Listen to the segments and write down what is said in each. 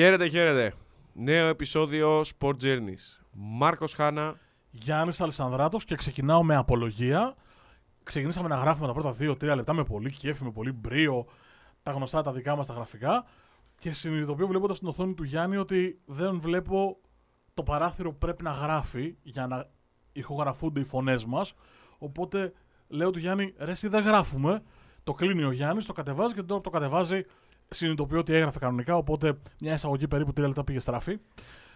Χαίρετε, χαίρετε. Νέο επεισόδιο Sport Journeys. Μάρκος Χάνα. Γιάννης Αλessανδράτος και ξεκινάω με απολογία. Ξεκινήσαμε να γράφουμε τα πρώτα 2-3 λεπτά με πολύ κέφι, με πολύ μπρίο, τα γνωστά τα δικά μας τα γραφικά. Και συνειδητοποιώ βλέποντας την οθόνη του Γιάννη ότι δεν βλέπω το παράθυρο που πρέπει να γράφει για να ηχογραφούνται οι φωνές μας. Οπότε λέω του Γιάννη, ρε, εσύ δεν γράφουμε. Το κλείνει ο Γιάννης, το κατεβάζει και τώρα που το κατεβάζει συνειδητοποιώ ότι έγραφε κανονικά. Οπότε μια εισαγωγή περίπου 3 λεπτά πήγε στραφή.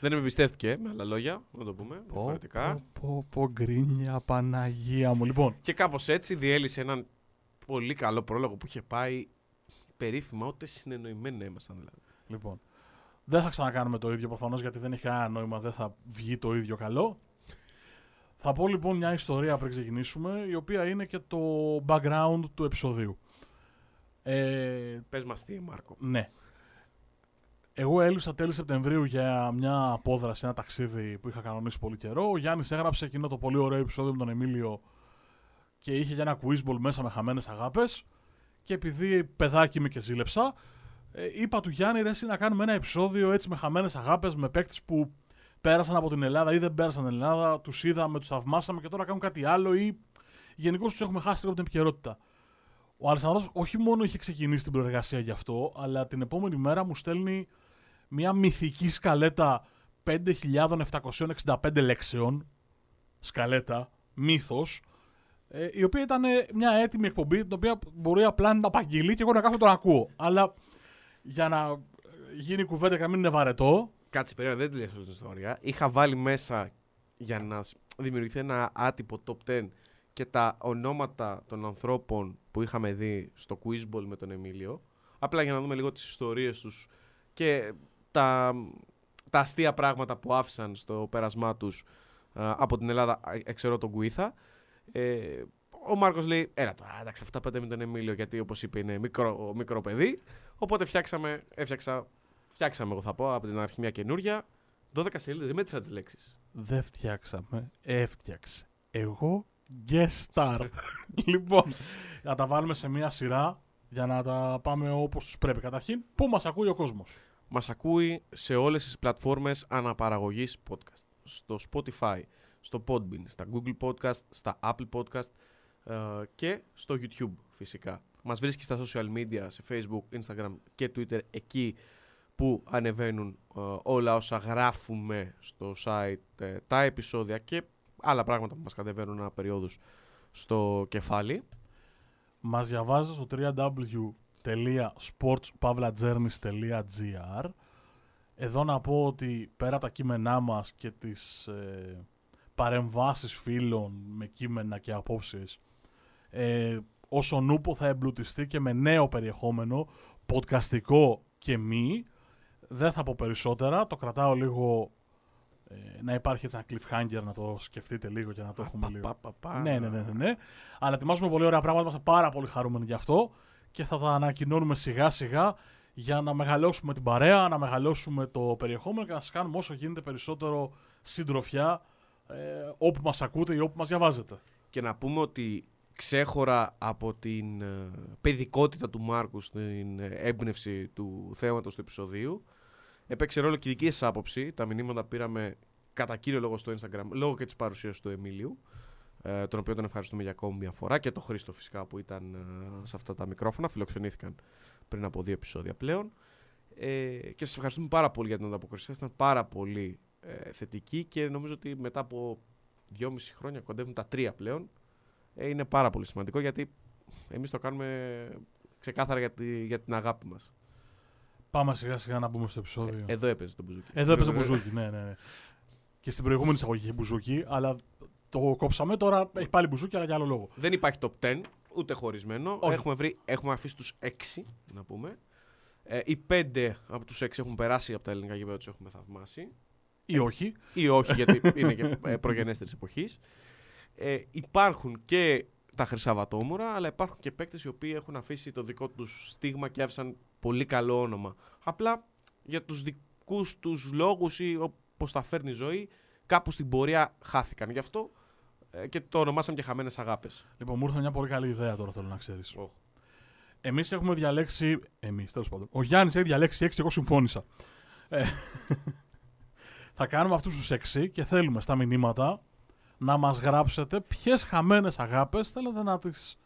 Δεν με εμπιστεύτηκε, με άλλα λόγια, να το πούμε. Πω, διαφορετικά. πω, πω, πω, γκρίνια, Παναγία μου. Λοιπόν, Και κάπως έτσι διέλυσε έναν πολύ καλό πρόλογο που είχε πάει περίφημα, ούτε συνεννοημένοι να ήμασταν δηλαδή. λοιπόν. Δεν θα ξανακάνουμε το ίδιο προφανώς γιατί δεν έχει κανένα νόημα, δεν θα βγει το ίδιο καλό. Θα πω λοιπόν μια ιστορία πριν ξεκινήσουμε, η οποία είναι και το background του επεισοδίου. Ε, Πες μας τι, Μάρκο. ναι. Εγώ έλειψα τέλη Σεπτεμβρίου για μια απόδραση, ένα ταξίδι που είχα κανονίσει πολύ καιρό. Ο Γιάννης έγραψε εκείνο το πολύ ωραίο επεισόδιο με τον Εμίλιο και είχε για ένα quizball μέσα με χαμένες αγάπες και επειδή παιδάκι είμαι και ζήλεψα, ε, είπα του Γιάννη ρε εσύ να κάνουμε ένα επεισόδιο έτσι με χαμένες αγάπες με παίκτες που πέρασαν από την Ελλάδα ή δεν πέρασαν την Ελλάδα, τους είδαμε, τους θαυμάσαμε και τώρα κάνουν κάτι άλλο ή γενικώς τους έχουμε χάσει λίγο από την επικαιρότητα. Ο Αλessandros όχι μόνο είχε ξεκινήσει την προεργασία γι' αυτό, αλλά την επόμενη μέρα μου στέλνει μια μυθική σκαλέτα 5.765 λέξεων. Σκαλέτα, μύθος, ε, η οποία ήταν ε, μια έτοιμη εκπομπή, την οποία μπορεί απλά να απαγγείλει και εγώ να κάθομαι τον ακούω. Αλλά για να γίνει κουβέντα και να μην είναι βαρετό, Κάτσε, περίμενα, δεν τελείωσα την ιστορία. Είχα βάλει μέσα για να δημιουργηθεί ένα άτυπο top 10 και τα ονόματα των ανθρώπων που είχαμε δει στο Quizball με τον Εμίλιο. Απλά για να δούμε λίγο τις ιστορίες τους και τα, τα αστεία πράγματα που άφησαν στο πέρασμά τους α, από την Ελλάδα, α, εξαιρώ τον Κουίθα. Ε, ο Μάρκος λέει, έλα τώρα, εντάξει, αυτά πάτε με τον Εμίλιο, γιατί όπως είπε είναι μικρό, μικρό παιδί. Οπότε φτιάξαμε, έφτιαξα, φτιάξαμε εγώ θα πω από την αρχή μια καινούρια. 12 σελίδες, δεν μέτρησα τις λέξεις. δεν φτιάξαμε, έφτιαξε. Εγώ guest star. λοιπόν, να τα βάλουμε σε μια σειρά για να τα πάμε όπως τους πρέπει. Καταρχήν, πού μας ακούει ο κόσμος; Μας ακούει σε όλες τις πλατφόρμες αναπαραγωγής podcast. Στο Spotify, στο Podbean, στα Google Podcast, στα Apple Podcast ε, και στο YouTube φυσικά. Μας βρίσκει στα social media, σε Facebook, Instagram και Twitter, εκεί που ανεβαίνουν ε, όλα όσα γράφουμε στο site, ε, τα επεισόδια και άλλα πράγματα που μας κατεβαίνουν ανά περιόδους στο κεφάλι. Μας διαβάζεις στο www.sportspavlajourneys.gr Εδώ να πω ότι πέρα από τα κείμενά μας και τις ε, παρεμβάσεις φίλων με κείμενα και απόψεις ε, όσο νούπο θα εμπλουτιστεί και με νέο περιεχόμενο podcastικό και μη δεν θα πω περισσότερα, το κρατάω λίγο ε, να υπάρχει έτσι ένα cliffhanger να το σκεφτείτε λίγο και να το έχουμε λίγο. Πα, πα, πα. Ναι, ναι, ναι, ναι, ναι. Αλλά ετοιμάζουμε πολύ ωραία πράγματα, είμαστε πάρα πολύ χαρούμενοι γι' αυτό και θα τα ανακοινώνουμε σιγά σιγά για να μεγαλώσουμε την παρέα, να μεγαλώσουμε το περιεχόμενο και να σας κάνουμε όσο γίνεται περισσότερο συντροφιά ε, όπου μας ακούτε ή όπου μας διαβάζετε. Και να πούμε ότι ξέχωρα από την ε, παιδικότητα του Μάρκου στην ε, έμπνευση του θέματος του επεισοδίου έπαιξε ρόλο και η δική σας άποψη. Τα μηνύματα πήραμε κατά κύριο λόγο στο Instagram λόγω και της παρουσίας του Εμίλιου ε, τον οποίο τον ευχαριστούμε για ακόμη μια φορά και τον Χρήστο φυσικά που ήταν ε, σε αυτά τα μικρόφωνα φιλοξενήθηκαν πριν από δύο επεισόδια πλέον ε, και σας ευχαριστούμε πάρα πολύ για την ανταποκρισία σας. ήταν πάρα πολύ ε, θετική και νομίζω ότι μετά από δυόμιση χρόνια κοντεύουν τα τρία πλέον ε, είναι πάρα πολύ σημαντικό γιατί εμείς το κάνουμε ξεκάθαρα για, τη- για την αγάπη μας. Πάμε σιγά σιγά να μπούμε στο επεισόδιο. Εδώ έπαιζε το μπουζούκι. Εδώ έπαιζε μπουζούκι, ναι, ναι, ναι. Και στην προηγούμενη εισαγωγή είχε μπουζούκι, αλλά το κόψαμε τώρα. Έχει πάλι μπουζούκι, αλλά για άλλο λόγο. Δεν υπάρχει top 10, ούτε χωρισμένο. Όχι. Έχουμε, βρει, έχουμε αφήσει τους 6, να πούμε. Ε, οι 5 από τους 6 έχουν περάσει από τα ελληνικά γήπεδα, τους έχουμε θαυμάσει. Ή όχι. Ή όχι, γιατί είναι και ε, προγενέστερης εποχής. Ε, υπάρχουν και τα χρυσαβατόμουρα, αλλά υπάρχουν και παίκτες οι οποίοι έχουν αφήσει το δικό τους στίγμα και άφησαν πολύ καλό όνομα. Απλά για τους δικούς τους λόγους ή όπως τα φέρνει η ζωή, κάπου στην πορεία χάθηκαν. Γι' αυτό ε, και το ονομάσαμε και χαμένες αγάπες. Λοιπόν, μου ήρθε μια πολύ καλή ιδέα τώρα, θέλω να ξέρεις. Οχ. Εμείς έχουμε διαλέξει. Εμείς, τέλος πάντων. Ο Γιάννης έχει διαλέξει 6 και εγώ συμφώνησα. Ε, θα κάνουμε αυτούς τους 6 και θέλουμε στα μηνύματα να μας γράψετε ποιες χαμένες αγάπες θέλετε να τις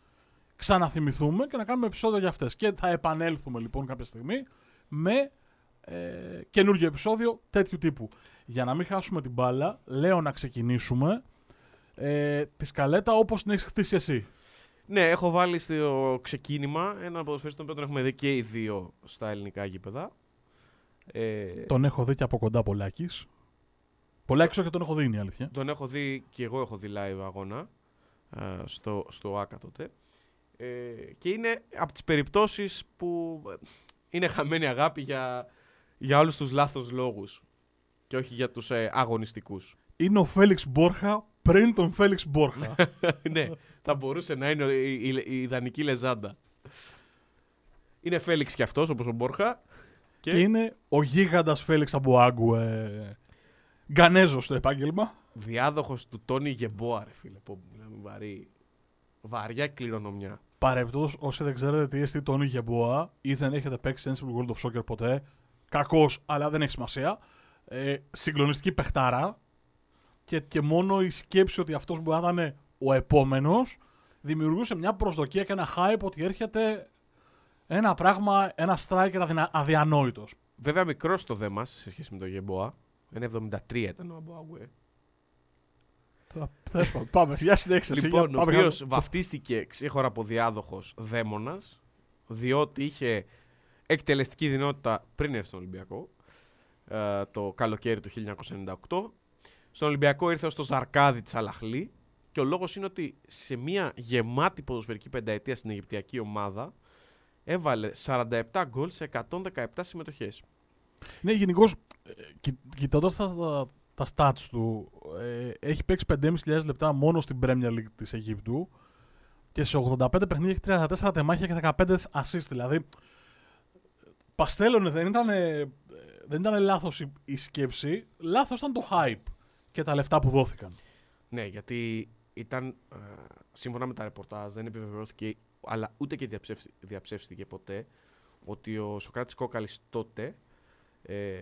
ξαναθυμηθούμε και να κάνουμε επεισόδιο για αυτές. Και θα επανέλθουμε λοιπόν κάποια στιγμή με ε, καινούργιο επεισόδιο τέτοιου τύπου. Για να μην χάσουμε την μπάλα, λέω να ξεκινήσουμε ε, τη σκαλέτα όπως την έχεις χτίσει εσύ. Ναι, έχω βάλει στο ξεκίνημα ένα ποδοσφαιριστή τον οποίο τον έχουμε δει και οι δύο στα ελληνικά γήπεδα. Ε, τον έχω δει και από κοντά Πολάκη. Πολάκη όχι τον έχω δει είναι η αλήθεια. Τον έχω δει και εγώ έχω δει live αγώνα ε, στο, στο ΆΚΑ τότε. Ε, και είναι από τις περιπτώσεις που είναι χαμένη αγάπη για, για όλους τους λάθος λόγους και όχι για τους ε, αγωνιστικούς. Είναι ο Φέλιξ Μπόρχα πριν τον Φέλιξ Μπόρχα. ναι, θα μπορούσε να είναι η, η, η ιδανική λεζάντα. Είναι Φέλιξ κι αυτός όπως ο Μπόρχα. Και, και είναι ο γίγαντας Φέλιξ Αμποάγκου ε, Γκανέζο στο επάγγελμα. Διάδοχος του Τόνι Γεμπόα, ρε φίλε. Που μιλάμε βαρύ. Βαριά κληρονομιά. Παρεπτός, όσοι δεν ξέρετε τι έστει Τόνι Γεμπόα ή δεν έχετε παίξει Sensible World of Soccer ποτέ, κακός, αλλά δεν έχει σημασία. Ε, συγκλονιστική παιχτάρα. Και, και μόνο η σκέψη ότι αυτός μπορεί να ήταν ο επόμενος δημιουργούσε μια προσδοκία και ένα hype ότι έρχεται ένα πράγμα, ένα striker αδιανόητος. Βέβαια, μικρός το δέμα σε σχέση με τον Γεμποά. 1,73 ήταν ο Αμπουαγουέ. Πάμε, για συνέχισε. Λοιπόν, ο οποίος βαφτίστηκε ξέχωρα από διάδοχος δαίμονας, διότι είχε εκτελεστική δυνότητα πριν έρθει στον Ολυμπιακό ε, το καλοκαίρι του 1998. Στον Ολυμπιακό ήρθε ως το Ζαρκάδι της Αλαχλή και ο λόγος είναι ότι σε μια γεμάτη ποδοσφαιρική πενταετία στην Αιγυπτιακή ομάδα έβαλε 47 γκολ σε 117 συμμετοχές. Ναι, γενικώς ε, κοιτώντας τα, τα stats του, ε, έχει παίξει 5.500 λεπτά μόνο στην Premier League της Αιγύπτου και σε 85 παιχνίδια έχει 34 τεμάχια και 15 assist. Δηλαδή, παστέλωνε, δεν ήταν, δεν ήταν λάθος η, η σκέψη, λάθος ήταν το hype και τα λεφτά που δόθηκαν. Ναι, γιατί ήταν, ε, σύμφωνα με τα ρεπορτάζ, δεν επιβεβαιώθηκε, αλλά ούτε και διαψεύστηκε ποτέ, ότι ο Σοκράτης Κόκαλης τότε ε,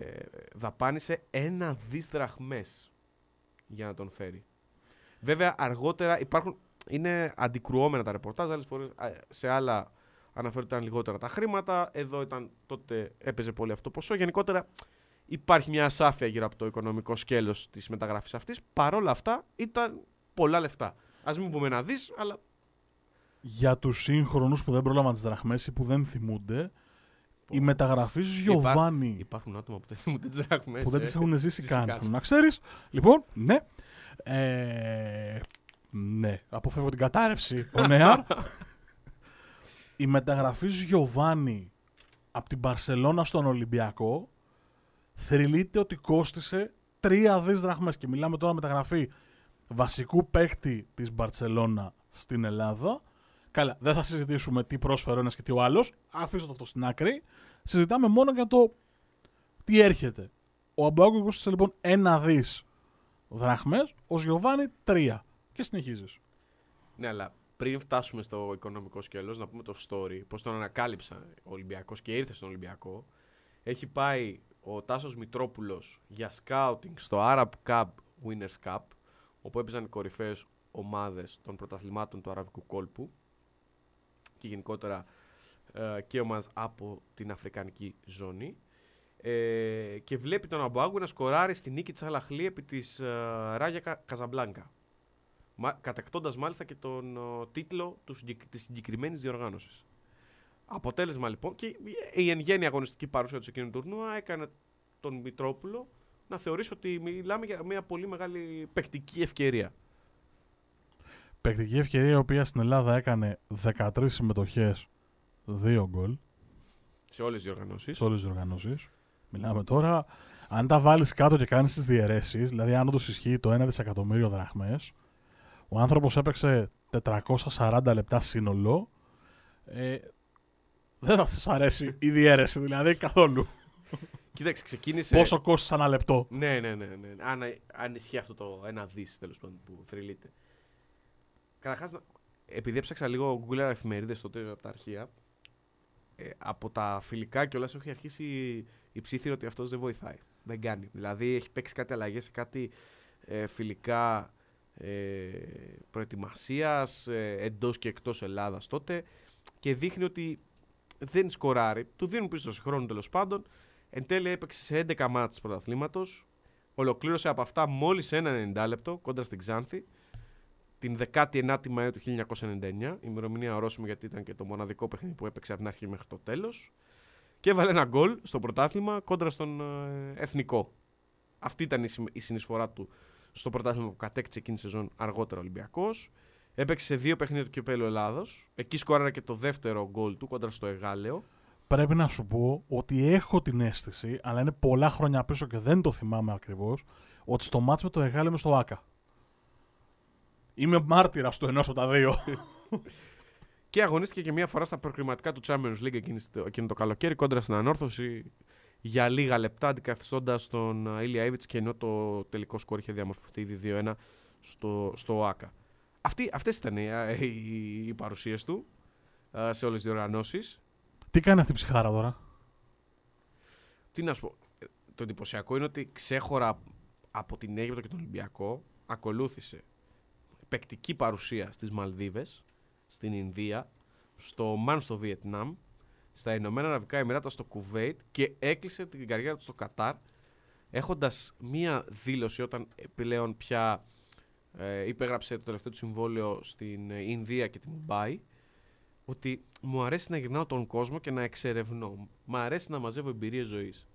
δαπάνησε ένα δις δραχμές για να τον φέρει. Βέβαια, αργότερα υπάρχουν, είναι αντικρουόμενα τα ρεπορτάζ, άλλες φορές σε άλλα αναφέρονται ήταν λιγότερα τα χρήματα, εδώ ήταν, τότε έπαιζε πολύ αυτό το ποσό. Γενικότερα υπάρχει μια ασάφεια γύρω από το οικονομικό σκέλος της μεταγραφής αυτής. Παρόλα αυτά ήταν πολλά λεφτά. Ας μην πούμε να δεις, αλλά... Για τους σύγχρονους που δεν πρόλαβαν τις δραχμές ή που δεν θυμούνται, η μεταγραφή Γιωβάνι. Υπάρχουν άτομα που δεν θυμούνται τι δραχμέ. Που δεν τις έχουν ζήσει καν. Να ξέρεις. Λοιπόν, ναι. Ε, ναι. Αποφεύγω την κατάρρευση. Ο Νεάρ. η μεταγραφή Γιωβάνι από την Παρσελώνα στον Ολυμπιακό θρυλείται ότι κόστησε τρία δις δραχμές και μιλάμε τώρα μεταγραφή βασικού παίκτη της Μπαρσελώνα στην Ελλάδα Καλά, δεν θα συζητήσουμε τι πρόσφερε ο ένας και τι ο άλλος. Αφήστε το αυτό στην άκρη. Συζητάμε μόνο για το τι έρχεται. Ο Αμπάουκο κόστησε λοιπόν ένα δις δράχμε, ο Γιωβάνι τρία. Και συνεχίζεις. Ναι, αλλά πριν φτάσουμε στο οικονομικό σκέλος, να πούμε το story, πώς τον ανακάλυψα ο Ολυμπιακός και ήρθε στον Ολυμπιακό. Έχει πάει ο Τάσος Μητρόπουλος για scouting στο Arab Cup Winners Cup, όπου έπαιζαν οι κορυφαίες ομάδες των πρωταθλημάτων του Αραβικού κόλπου και γενικότερα ε, και ομάδες από την Αφρικανική ζώνη. Ε, και βλέπει τον Αμπουάγκου να σκοράρει στη νίκη της Αλαχλή επί της ε, Ράγια Καζαμπλάνκα. Μα, κατακτώντας μάλιστα και τον τίτλο του, της συγκεκριμένης διοργάνωσης. Αποτέλεσμα λοιπόν και η εν γέννη αγωνιστική παρουσία του σε εκείνο το τουρνουά έκανε τον Μητρόπουλο να θεωρήσει ότι μιλάμε για μια πολύ μεγάλη παικτική ευκαιρία. Παικτική ευκαιρία η οποία στην Ελλάδα έκανε 13 συμμετοχές, 2 γκολ. Σε όλες τις οργανώσει. Σε όλες τις οργανώσει. Μιλάμε τώρα. Αν τα βάλεις κάτω και κάνεις τις διαιρέσεις, δηλαδή αν όντως ισχύει το 1 δισεκατομμύριο δραχμές, ο άνθρωπος έπαιξε 440 λεπτά σύνολο. Ε, δεν θα σας αρέσει η διαίρεση, δηλαδή καθόλου. Κοίταξε, ξεκίνησε. Πόσο κόστησε ένα λεπτό. Ναι, ναι, ναι. ναι. Αν, αν ισχύει αυτό το ένα δις τέλος πάντων που θρυλείται. Καταρχάς, επειδή έψαξα λίγο Google εφημερίδε τότε από τα αρχεία, ε, από τα φιλικά και όλα έχει αρχίσει η ψήθη είναι ότι αυτός δεν βοηθάει. Δεν κάνει. Δηλαδή έχει παίξει κάτι αλλαγές σε κάτι ε, φιλικά ε, προετοιμασίας ε, εντός και εκτός Ελλάδας τότε και δείχνει ότι δεν σκοράρει. Του δίνουν πίσω σε χρόνο τέλος πάντων. Εν τέλει έπαιξε σε 11 μάτς πρωταθλήματος. Ολοκλήρωσε από αυτά μόλις ένα 90 λεπτό κόντρα στην Ξάνθη την 19η Μαΐου του 1999. ημερομηνία ορόσημη γιατί ήταν και το μοναδικό παιχνίδι που έπαιξε από την αρχή μέχρι το τέλος. Και έβαλε ένα γκολ στο πρωτάθλημα κόντρα στον ε, Εθνικό. Αυτή ήταν η συνεισφορά του στο πρωτάθλημα που κατέκτησε εκείνη τη σεζόν αργότερα Ολυμπιακός. Έπαιξε σε δύο παιχνίδια του κυπέλου Ελλάδος. Εκεί σκόραρε και το δεύτερο γκολ του κόντρα στο Εγάλεο. Πρέπει να σου πω ότι έχω την αίσθηση, αλλά είναι πολλά χρόνια πίσω και δεν το θυμάμαι ακριβώς, ότι στο μάτς με το Εγάλεο με στο Άκα. Είμαι μάρτυρα του ενός από τα δύο. και αγωνίστηκε και μία φορά στα προκριματικά του Champions League εκείνο το καλοκαίρι κόντρα στην ανόρθωση για λίγα λεπτά αντικαθιστώντας τον Ηλία Ιβιτ και ενώ το τελικό σκόρ είχε διαμορφωθεί ήδη 2-1 στο, στο ΟΑΚΑ. Αυτέ αυτές ήταν οι, οι, οι παρουσίες του σε όλες τις διοργανώσεις. Τι κάνει αυτή η ψυχάρα τώρα; Τι να σου πω. Το εντυπωσιακό είναι ότι ξέχωρα από την Αίγυπτο και τον Ολυμπιακό ακολούθησε παικτική παρουσία στις Μαλδίβες, στην Ινδία, στο Μαν στο Βιετνάμ, στα Ηνωμένα Αραβικά Εμμυράτα στο Κουβέιτ και έκλεισε την καριέρα του στο Κατάρ έχοντας μία δήλωση όταν πλέον πια ε, υπέγραψε το τελευταίο του συμβόλαιο στην Ινδία και τη Μουμπάι ότι μου αρέσει να γυρνάω τον κόσμο και να εξερευνώ. Μου αρέσει να μαζεύω εμπειρίες ζωής.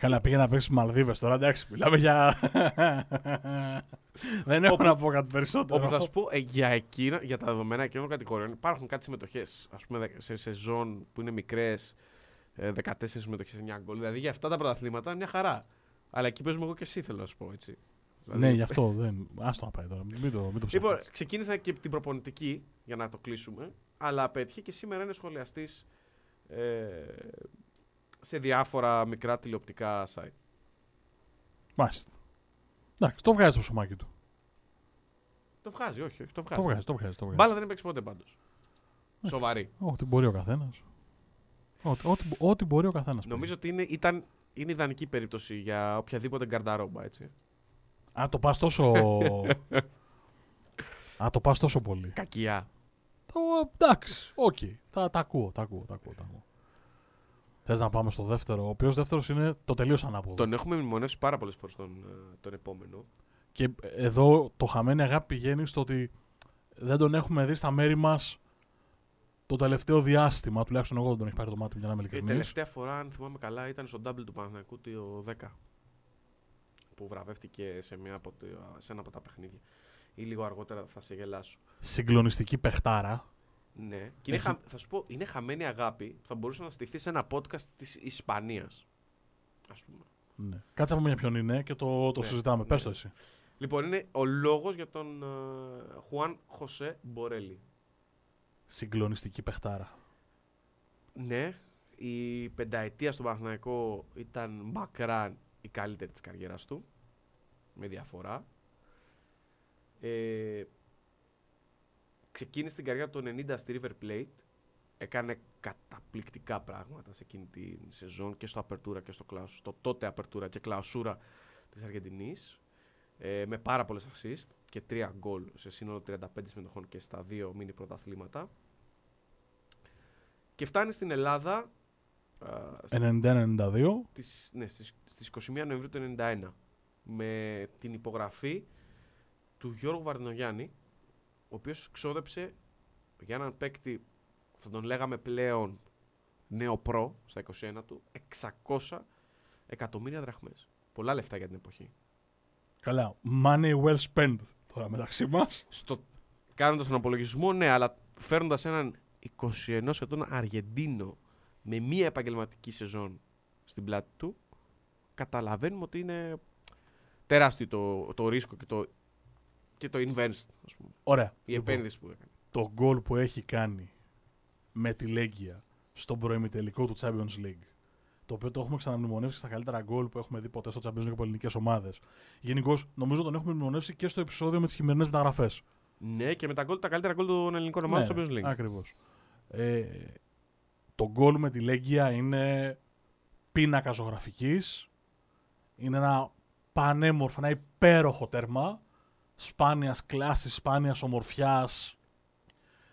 Καλά, πήγε να παίξει Μαλδίβες τώρα, εντάξει. Μιλάμε για. Δεν έχω να πω κάτι περισσότερο. Όπω θα σου πω, ε, για, εκείνα, για τα δεδομένα εκείνων των κατηγοριών υπάρχουν κάτι συμμετοχές. Α πούμε, σε σεζόν που είναι μικρές, 14 συμμετοχές, 9 γκολ. Δηλαδή για αυτά τα πρωταθλήματα μια χαρά. Αλλά εκεί παίζουμε εγώ και εσύ, θέλω να σου πω έτσι. Δηλαδή... Ναι, γι' αυτό δεν. Άστο να πάει τώρα. Μην το, μην το Λοιπόν, ξεκίνησα και την προπονητική για να το κλείσουμε. Αλλά απέτυχε και σήμερα είναι σχολιαστής ε, σε διάφορα μικρά τηλεοπτικά site. Μάλιστα. Εντάξει, το βγάζει το σωμάκι του. Το βγάζει, όχι, όχι το βγάζει. Το βγάζει, το βγάζει. Το βγάζει. Μπάλα δεν έπαιξε ποτέ πάντως. Σοβαρή. Ό,τι μπορεί ο καθένας. Ό,τι, ό,τι, ό,τι μπορεί ο καθένας. Νομίζω ότι είναι, ήταν, είναι ιδανική περίπτωση για οποιαδήποτε γκαρνταρόμπα, έτσι. Α, το πας τόσο. Α, το πας τόσο πολύ. Κακιά. Το, εντάξει, OK. Okay. Τα, τα ακούω, τα ακούω, τα ακούω. Τα ακούω. Θες να πάμε στο δεύτερο, ο οποίος δεύτερος είναι το τελείως ανάποδο. Τον έχουμε μνημονεύσει πάρα πολλές φορές τον, ε, τον επόμενο. Και εδώ το χαμένη αγάπη πηγαίνει στο ότι δεν τον έχουμε δει στα μέρη μας το τελευταίο διάστημα. Τουλάχιστον εγώ δεν τον έχει πάρει το μάτι για να είμαι ειλικρινής. Η τελευταία φορά, αν θυμάμαι καλά, ήταν στο double του Παναθηναϊκού το 10. Που βραβεύτηκε σε, μια από, σε ένα από τα παιχνίδια. Ή λίγο αργότερα θα σε γελάσω. Συγκλονιστική παιχτάρα. Ναι. Και είναι, θα σου πω, είναι χαμένη αγάπη που θα μπορούσε να στηθεί σε ένα podcast της Ισπανίας. Α πούμε. Ναι. Κάτσε να πούμε ποιον είναι και το, το ναι, συζητάμε. Ναι. Πες το εσύ. Λοιπόν, είναι ο λόγος για τον uh, Χουάν Χωσέ Μπορέλη. Συγκλονιστική παιχτάρα. Ναι. Η πενταετία στον Παναθηναϊκό ήταν μακράν η καλύτερη της καριέρας του. Με διαφορά. Ε, ξεκίνησε την καριέρα του 90 στη River Plate. Έκανε καταπληκτικά πράγματα σε εκείνη τη σεζόν και στο Απερτούρα και στο Κλάουσου. Στο τότε Απερτούρα και Κλαουσούρα της Αργεντινής. Ε, με πάρα πολλές assist και τρία γκολ σε σύνολο 35 συμμετοχών και στα δύο μίνι πρωταθλήματα. Και φτάνει στην Ελλάδα. 91-92. Ναι, στις, στις 21 Νοεμβρίου του 1991. Με την υπογραφή του Γιώργου Βαρδινογιάννη ο οποίος ξόδεψε για έναν παίκτη, θα τον λέγαμε πλέον νέο προ στα 21 του, 600 εκατομμύρια δραχμές. Πολλά λεφτά για την εποχή. Καλά. Money well spent τώρα μεταξύ μας. Στο... Κάνοντας τον απολογισμό, ναι, αλλά φέρνοντα έναν 21 ετών Αργεντίνο με μία επαγγελματική σεζόν στην πλάτη του, καταλαβαίνουμε ότι είναι τεράστιο το, το ρίσκο και το και το invest, ας πούμε. Ωραία. Η λοιπόν, επένδυση που έκανε. Το γκολ που έχει κάνει με τη Λέγκια στον προημιτελικό του Champions League. Το οποίο το έχουμε ξαναμνημονεύσει στα καλύτερα γκολ που έχουμε δει ποτέ στο Champions League από ελληνικές ομάδες. Γενικώς, νομίζω τον έχουμε μνημονεύσει και στο επεισόδιο με τις χειμερινές μεταγραφές. Ναι, και με τα, γκολ, τα καλύτερα γκολ των ελληνικών ομάδων ναι, στο Champions League. Ακριβώς. Ε, το γκολ με τη Λέγκια είναι πίνακας ζωγραφικής. Είναι ένα πανέμορφο, ένα υπέροχο τέρμα. Σπάνιας κλάσης, σπάνιας ομορφιάς,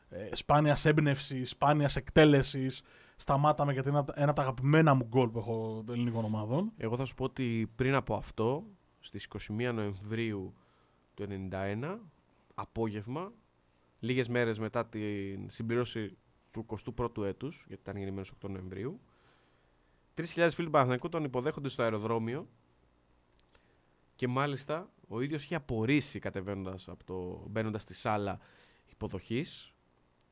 ε, σπάνιας έμπνευσης, σπάνιας εκτέλεσης. Σταμάταμε γιατί είναι ένα από τα αγαπημένα μου γκολ που έχω των ελληνικών ομάδων. Εγώ θα σου πω ότι πριν από αυτό, στις 21 Νοεμβρίου του 1991, απόγευμα, λίγες μέρες μετά την συμπλήρωση του 21ου έτους, γιατί ήταν γεννημένος 8 Νοεμβρίου, 3.000 φίλοι του Παναθηναϊκού τον υποδέχονται στο αεροδρόμιο και μάλιστα ο ίδιος είχε απορρίσει κατεβαίνοντας από το, μπαίνοντας στη σάλα υποδοχής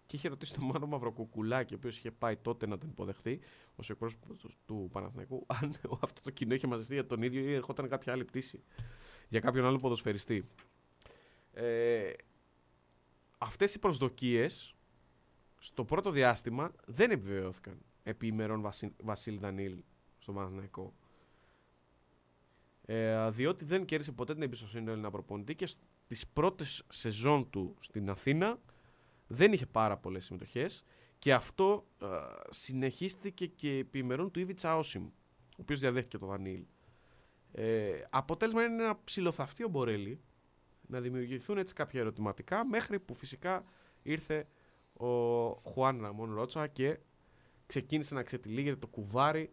και είχε ρωτήσει τον Μάνο Μαυροκουκουλάκη, ο οποίος είχε πάει τότε να τον υποδεχθεί ως εκπρόσωπος του Παναθηναϊκού, αν αυτό το κοινό είχε μαζευτεί για τον ίδιο ή ερχόταν κάποια άλλη πτήση για κάποιον άλλο ποδοσφαιριστή. Ε, αυτές οι προσδοκίες στο πρώτο διάστημα δεν επιβεβαιώθηκαν επί ημερών Βασίλη Δανίλ στο Παναθηναϊκό. Ε, διότι δεν κέρδισε ποτέ την εμπιστοσύνη του Έλληνα προπονητή και στις πρώτες σεζόν του στην Αθήνα δεν είχε πάρα πολλές συμμετοχές και αυτό ε, συνεχίστηκε και επί ημερών του Ήβιτσα Όσιμ, ο οποίος διαδέχτηκε το Δανίλ. Ε, αποτέλεσμα είναι να ψηλοθαυτεί ο Μπορέλη, να δημιουργηθούν έτσι κάποια ερωτηματικά, μέχρι που φυσικά ήρθε ο Χουάν Ραμόν Ρότσα και ξεκίνησε να ξετυλίγεται το κουβάρι,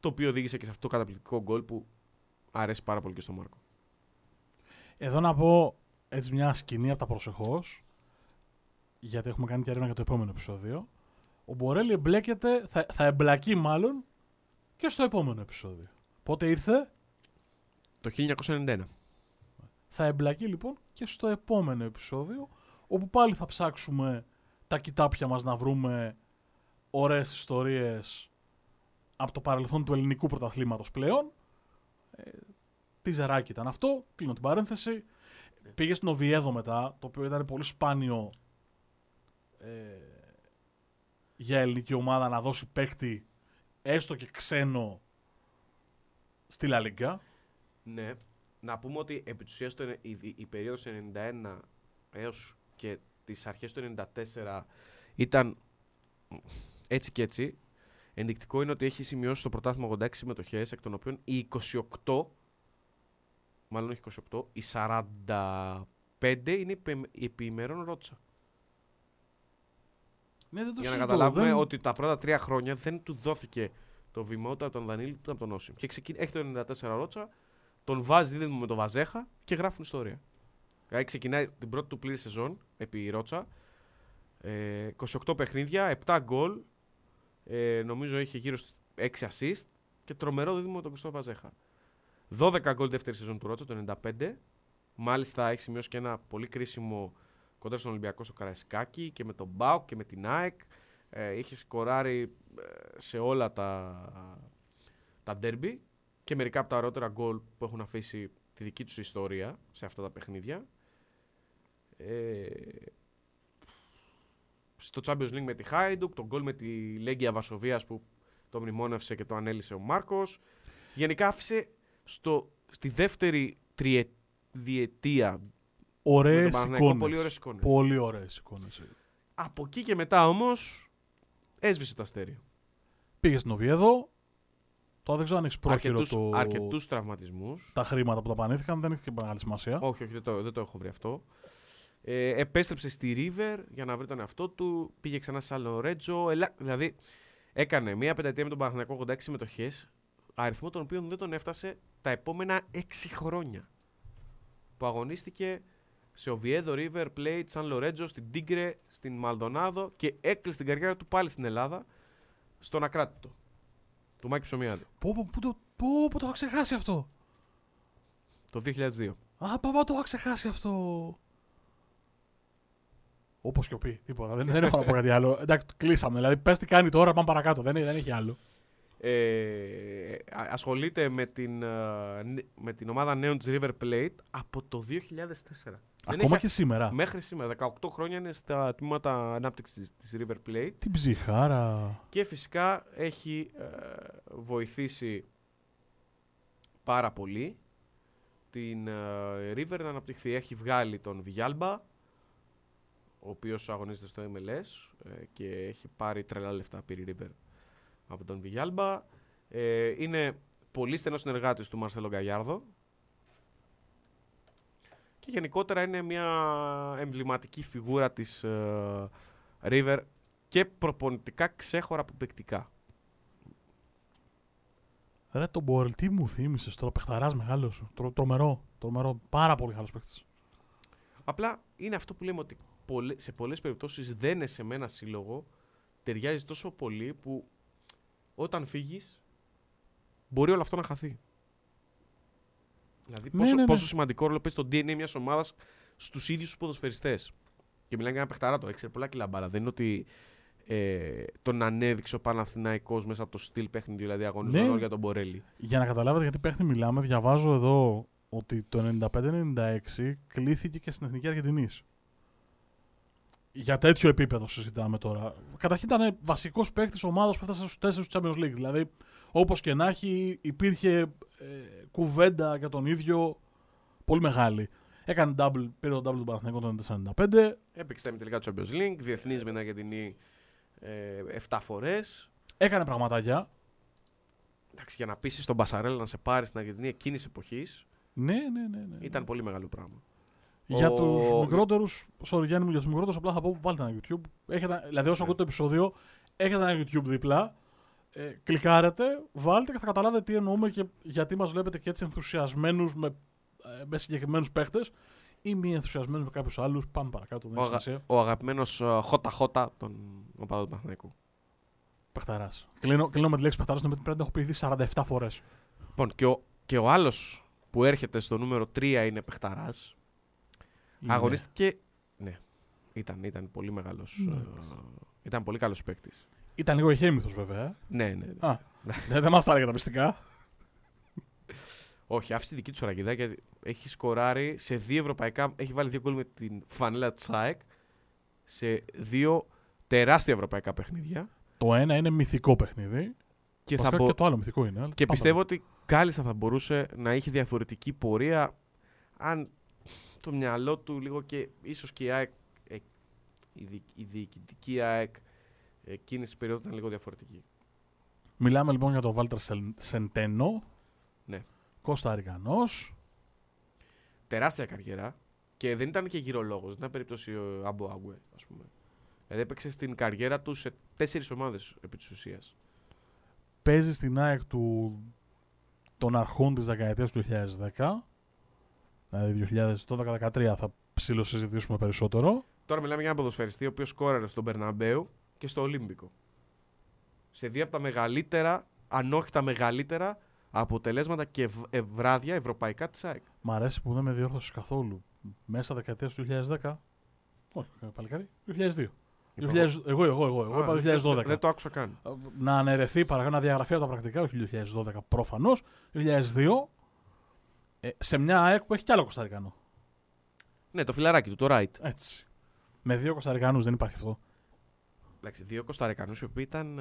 το οποίο οδήγησε και σε αυτό το καταπληκτικό γκολ που αρέσει πάρα πολύ και στον Μάρκο. Εδώ να πω έτσι μια σκηνή από τα προσεχώς, γιατί έχουμε κάνει και έρευνα για το επόμενο επεισόδιο. Ο Μπορέλη εμπλέκεται, θα, θα εμπλακεί μάλλον και στο επόμενο επεισόδιο. Πότε ήρθε; Το 1991. Θα εμπλακεί λοιπόν και στο επόμενο επεισόδιο, όπου πάλι θα ψάξουμε τα κοιτάπια μας να βρούμε ωραίες ιστορίες από το παρελθόν του ελληνικού πρωταθλήματος πλέον. Ε, τι ζεράκι ήταν αυτό, κλείνω την παρένθεση. Πήγε στην Οβιέδο μετά, το οποίο ήταν πολύ σπάνιο ε, για ελληνική ομάδα να δώσει παίκτη έστω και ξένο στη Λα Ναι. Να πούμε ότι επί της ουσίας, η, η, η περίοδος 91 έως και τις αρχές του 94 ήταν έτσι και έτσι. Ενδεικτικό είναι ότι έχει σημειώσει στο πρωτάθλημα 86 συμμετοχές, εκ των οποίων οι 28, μάλλον όχι 28, οι 45 είναι επιμερών ρότσα. Ναι, δεν το Για να καταλάβουμε ότι τα πρώτα τρία χρόνια δεν του δόθηκε το βήμα ούτε από τον Δανίλη ούτε από τον Όσιμ. Και ξεκι... έχει το 94 ρότσα, τον βάζει δίδυμο με τον Βαζέχα και γράφουν ιστορία. Δηλαδή ξεκινάει την πρώτη του πλήρη σεζόν επί ρότσα. Ε, 28 παιχνίδια, 7 γκολ. Ε, νομίζω είχε γύρω στις 6 assist και τρομερό δίδυμο με τον Κριστό Βαζέχα. 12 γκολ δεύτερη σεζόν του Ρότσα το 95. Μάλιστα έχει σημειώσει και ένα πολύ κρίσιμο κοντά στον Ολυμπιακό στο Καραϊσκάκι και με τον Μπάουκ και με την ΑΕΚ. Ε, είχε σκοράρει ε, σε όλα τα, τα ντέρμπι και μερικά από τα αργότερα γκολ που έχουν αφήσει τη δική τους ιστορία σε αυτά τα παιχνίδια. Ε, στο Champions League με τη Χάιντουκ, τον γκολ με τη Λέγκια Βασοβίας που το μνημόνευσε και το ανέλησε ο Μάρκος. Γενικά άφησε στο, στη δεύτερη τριετία Ωραίες εικόνες. Πολύ ωραίες εικόνες. Πολύ ωραίες εικόνες. Από εκεί και μετά όμως έσβησε το αστέρι. Πήγε στην Οβιέδο. Τώρα δεν ξέρω αν έχει πρόχειρο το. Αρκετούς τραυματισμούς. Τα χρήματα που δαπανήθηκαν δεν έχει και μεγάλη σημασία. Όχι, όχι, δεν το, δεν το έχω βρει αυτό. Ε, επέστρεψε στη River για να βρει τον εαυτό του. Πήγε ξανά σε άλλο Ρέτζο. Ελα... Δηλαδή έκανε μία πενταετία με τον Παναθηναϊκό 86 συμμετοχές. Αριθμό των οποίων δεν τον έφτασε τα επόμενα 6 χρόνια. Που αγωνίστηκε σε Οβιέδο, River Plate, Σαν Λορέτζο, στην Τίγκρε, στην Μαλδονάδο και έκλεισε την καριέρα του πάλι στην Ελλάδα, στον Ακράτητο. Του Μάκη Ψωμιάδη. Πω, πω, πω, το, πω, πω, το είχα ξεχάσει αυτό. Το 2002. Α, παπά, το είχα ξεχάσει αυτό. Όπως και ο πει, τίποτα. δεν, δεν έχω να πω κάτι άλλο. Εντάξει, κλείσαμε. Δηλαδή, πες τι κάνει τώρα, πάμε παρακάτω. Δεν, δεν έχει άλλο. Ε, ασχολείται με την, ε, με την ομάδα νέων της River Plate από το 2004. Ακόμα έχει, και σήμερα. Μέχρι σήμερα. 18 χρόνια είναι στα τμήματα ανάπτυξης της River Plate. Την ψυχάρα. Και φυσικά έχει ε, βοηθήσει πάρα πολύ την ε, River να αναπτυχθεί. Έχει βγάλει τον Βιγιάλμπα, ο οποίος αγωνίζεται στο MLS και έχει πάρει τρελά λεφτά πήρε River από τον Βιγιάλμπα. Ε, είναι πολύ στενός συνεργάτης του Μαρσέλο Γκαγιάρδο. Και γενικότερα είναι μια εμβληματική φιγούρα της ε, River και προπονητικά ξέχωρα από παικτικά. Ρε τον Μπορελ, τι μου θύμισες τώρα, παιχταράς μεγάλος. Τρο, τρομερό, τρομερό. Πάρα πολύ καλός παίχτη. Απλά είναι αυτό που λέμε ότι πολλε- σε πολλές περιπτώσεις δεν σε με ένα σύλλογο ταιριάζει τόσο πολύ που όταν φύγεις μπορεί όλο αυτό να χαθεί. Δηλαδή, Ναι, πόσο, ναι, ναι. πόσο σημαντικό ρόλο παίζει το DNA μιας ομάδας στους ίδιους τους ποδοσφαιριστές. Και μιλάμε για ένα παιχταρά το έξερε πολλά κιλά μπάλα. Δεν είναι ότι ε, τον ανέδειξε ο Παναθηναϊκός μέσα από το στυλ παιχνιδιού, δηλαδή αγωνισμό Ναι. για τον Μπορέλη. Για να καταλάβετε γιατί παίχτη μιλάμε, διαβάζω εδώ ότι το 95-96 κλήθηκε και στην Εθνική Αργεντινής. Για τέτοιο επίπεδο συζητάμε τώρα. Καταρχήν ήταν βασικός παίκτης ομάδας που έφτασε στους 4 του Champions League. Δηλαδή, όπως και να έχει, υπήρχε ε, κουβέντα για τον ίδιο πολύ μεγάλη. Έκανε double, πήρε το double του Παναθηναϊκού το 1995. Έπαιξε τα τελικά του Champions League, διεθνής με την Αργεντινή ε, 7 φορές. Έκανε πραγματάκια. Εντάξει, για να πείσει τον Μπασαρέλ να σε πάρει στην Αργεντινή εκείνης τη εποχή Ναι, ναι, ναι. ναι. ήταν πολύ μεγάλο πράγμα. Για Ο- τους μικρότερους, sorry Γιάννη μου, για τους μικρότερους απλά θα πω βάλτε ένα YouTube. Έχετε, δηλαδή, όσο Ναι. ακούτε το επεισόδιο, έχετε ένα YouTube δίπλα. Ε, κλικάρετε, βάλτε και θα καταλάβετε τι εννοούμε και γιατί μας βλέπετε και έτσι ενθουσιασμένους με, ε, με συγκεκριμένους παίχτες ή μη ενθουσιασμένους με κάποιους άλλους. Πάμε παρακάτω, δεν Ο, έχει αγα... σημασία. ο αγαπημένος Χώτα Χώτα των οπαδών του Παναθηναϊκού. Παιχταρά. Κλείνω, κλείνω με τη λέξη παιχταρά, γιατί πρέπει να έχω πει ήδη 47 φορές. Λοιπόν, και ο, και ο άλλος που έρχεται στο νούμερο 3 είναι παιχταρά. Αγωνίστηκε. Ναι, ήταν, ήταν πολύ μεγάλος. Ναι. ήταν πολύ καλός παίκτης. Ήταν λίγο ηχέμηθος βέβαια. ε. Ναι, ναι. ναι. Α, δεν, δεν μας τα έλεγε τα μυστικά. Όχι, άφησε τη δική του ραγιδά γιατί έχει σκοράρει σε δύο ευρωπαϊκά. Έχει βάλει δύο γκολ με την φανέλα Τσάεκ σε δύο τεράστια ευρωπαϊκά παιχνίδια. Το ένα είναι μυθικό παιχνίδι. Και, Βασικά θα μπο- και το άλλο μυθικό είναι. αλλά και πάμε πιστεύω ότι κάλλιστα θα μπορούσε να είχε διαφορετική πορεία αν το μυαλό του λίγο και ίσως και η ΑΕΚ, ε, η, δι- η διοικητική ΑΕΚ εκείνη τη περίοδο ήταν λίγο διαφορετική. Μιλάμε λοιπόν για τον Βάλτερ Σεντένο. Ναι. Κώστα Αρικανός. Τεράστια καριέρα και δεν ήταν και γυρολόγος, δεν ήταν περίπτωση ο Άμπο Άγκουε, ας πούμε. Δηλαδή έπαιξε στην καριέρα του σε τέσσερις ομάδες επί της ουσίας. Παίζει στην ΑΕΚ του, των αρχών της δεκαετίας του 2010. Δηλαδή 2012-2013 θα ψηλοσυζητήσουμε περισσότερο. Τώρα μιλάμε για έναν ποδοσφαιριστή ο οποίος σκόραρε στον Περναμπέου και στο Ολύμπικο. Σε δύο από τα μεγαλύτερα, αν όχι τα μεγαλύτερα, αποτελέσματα και ευ- ε, βράδια ευρωπαϊκά της ΑΕΚ. Μ' αρέσει που δεν με διόρθωσες καθόλου. Μέσα δεκαετίας του 2010. Όχι, παλικάρι. 2002. 2000, εγώ, εγώ, εγώ, εγώ Α, είπα δεν- 2012. Δεν, δεν το άκουσα καν. να αναιρεθεί παρακαλώ να διαγραφεί από τα πρακτικά, όχι 2012 προφανώς. 2002 ε, σε μια ΑΕΚ που έχει κι άλλο Κωνσταντινό. Ναι, το φιλαράκι του, το right. Έτσι. Με δύο Κωνσταντινούς δεν υπάρχει αυτό. Εντάξει, δύο Κωνσταντινούς οι οποίοι ήταν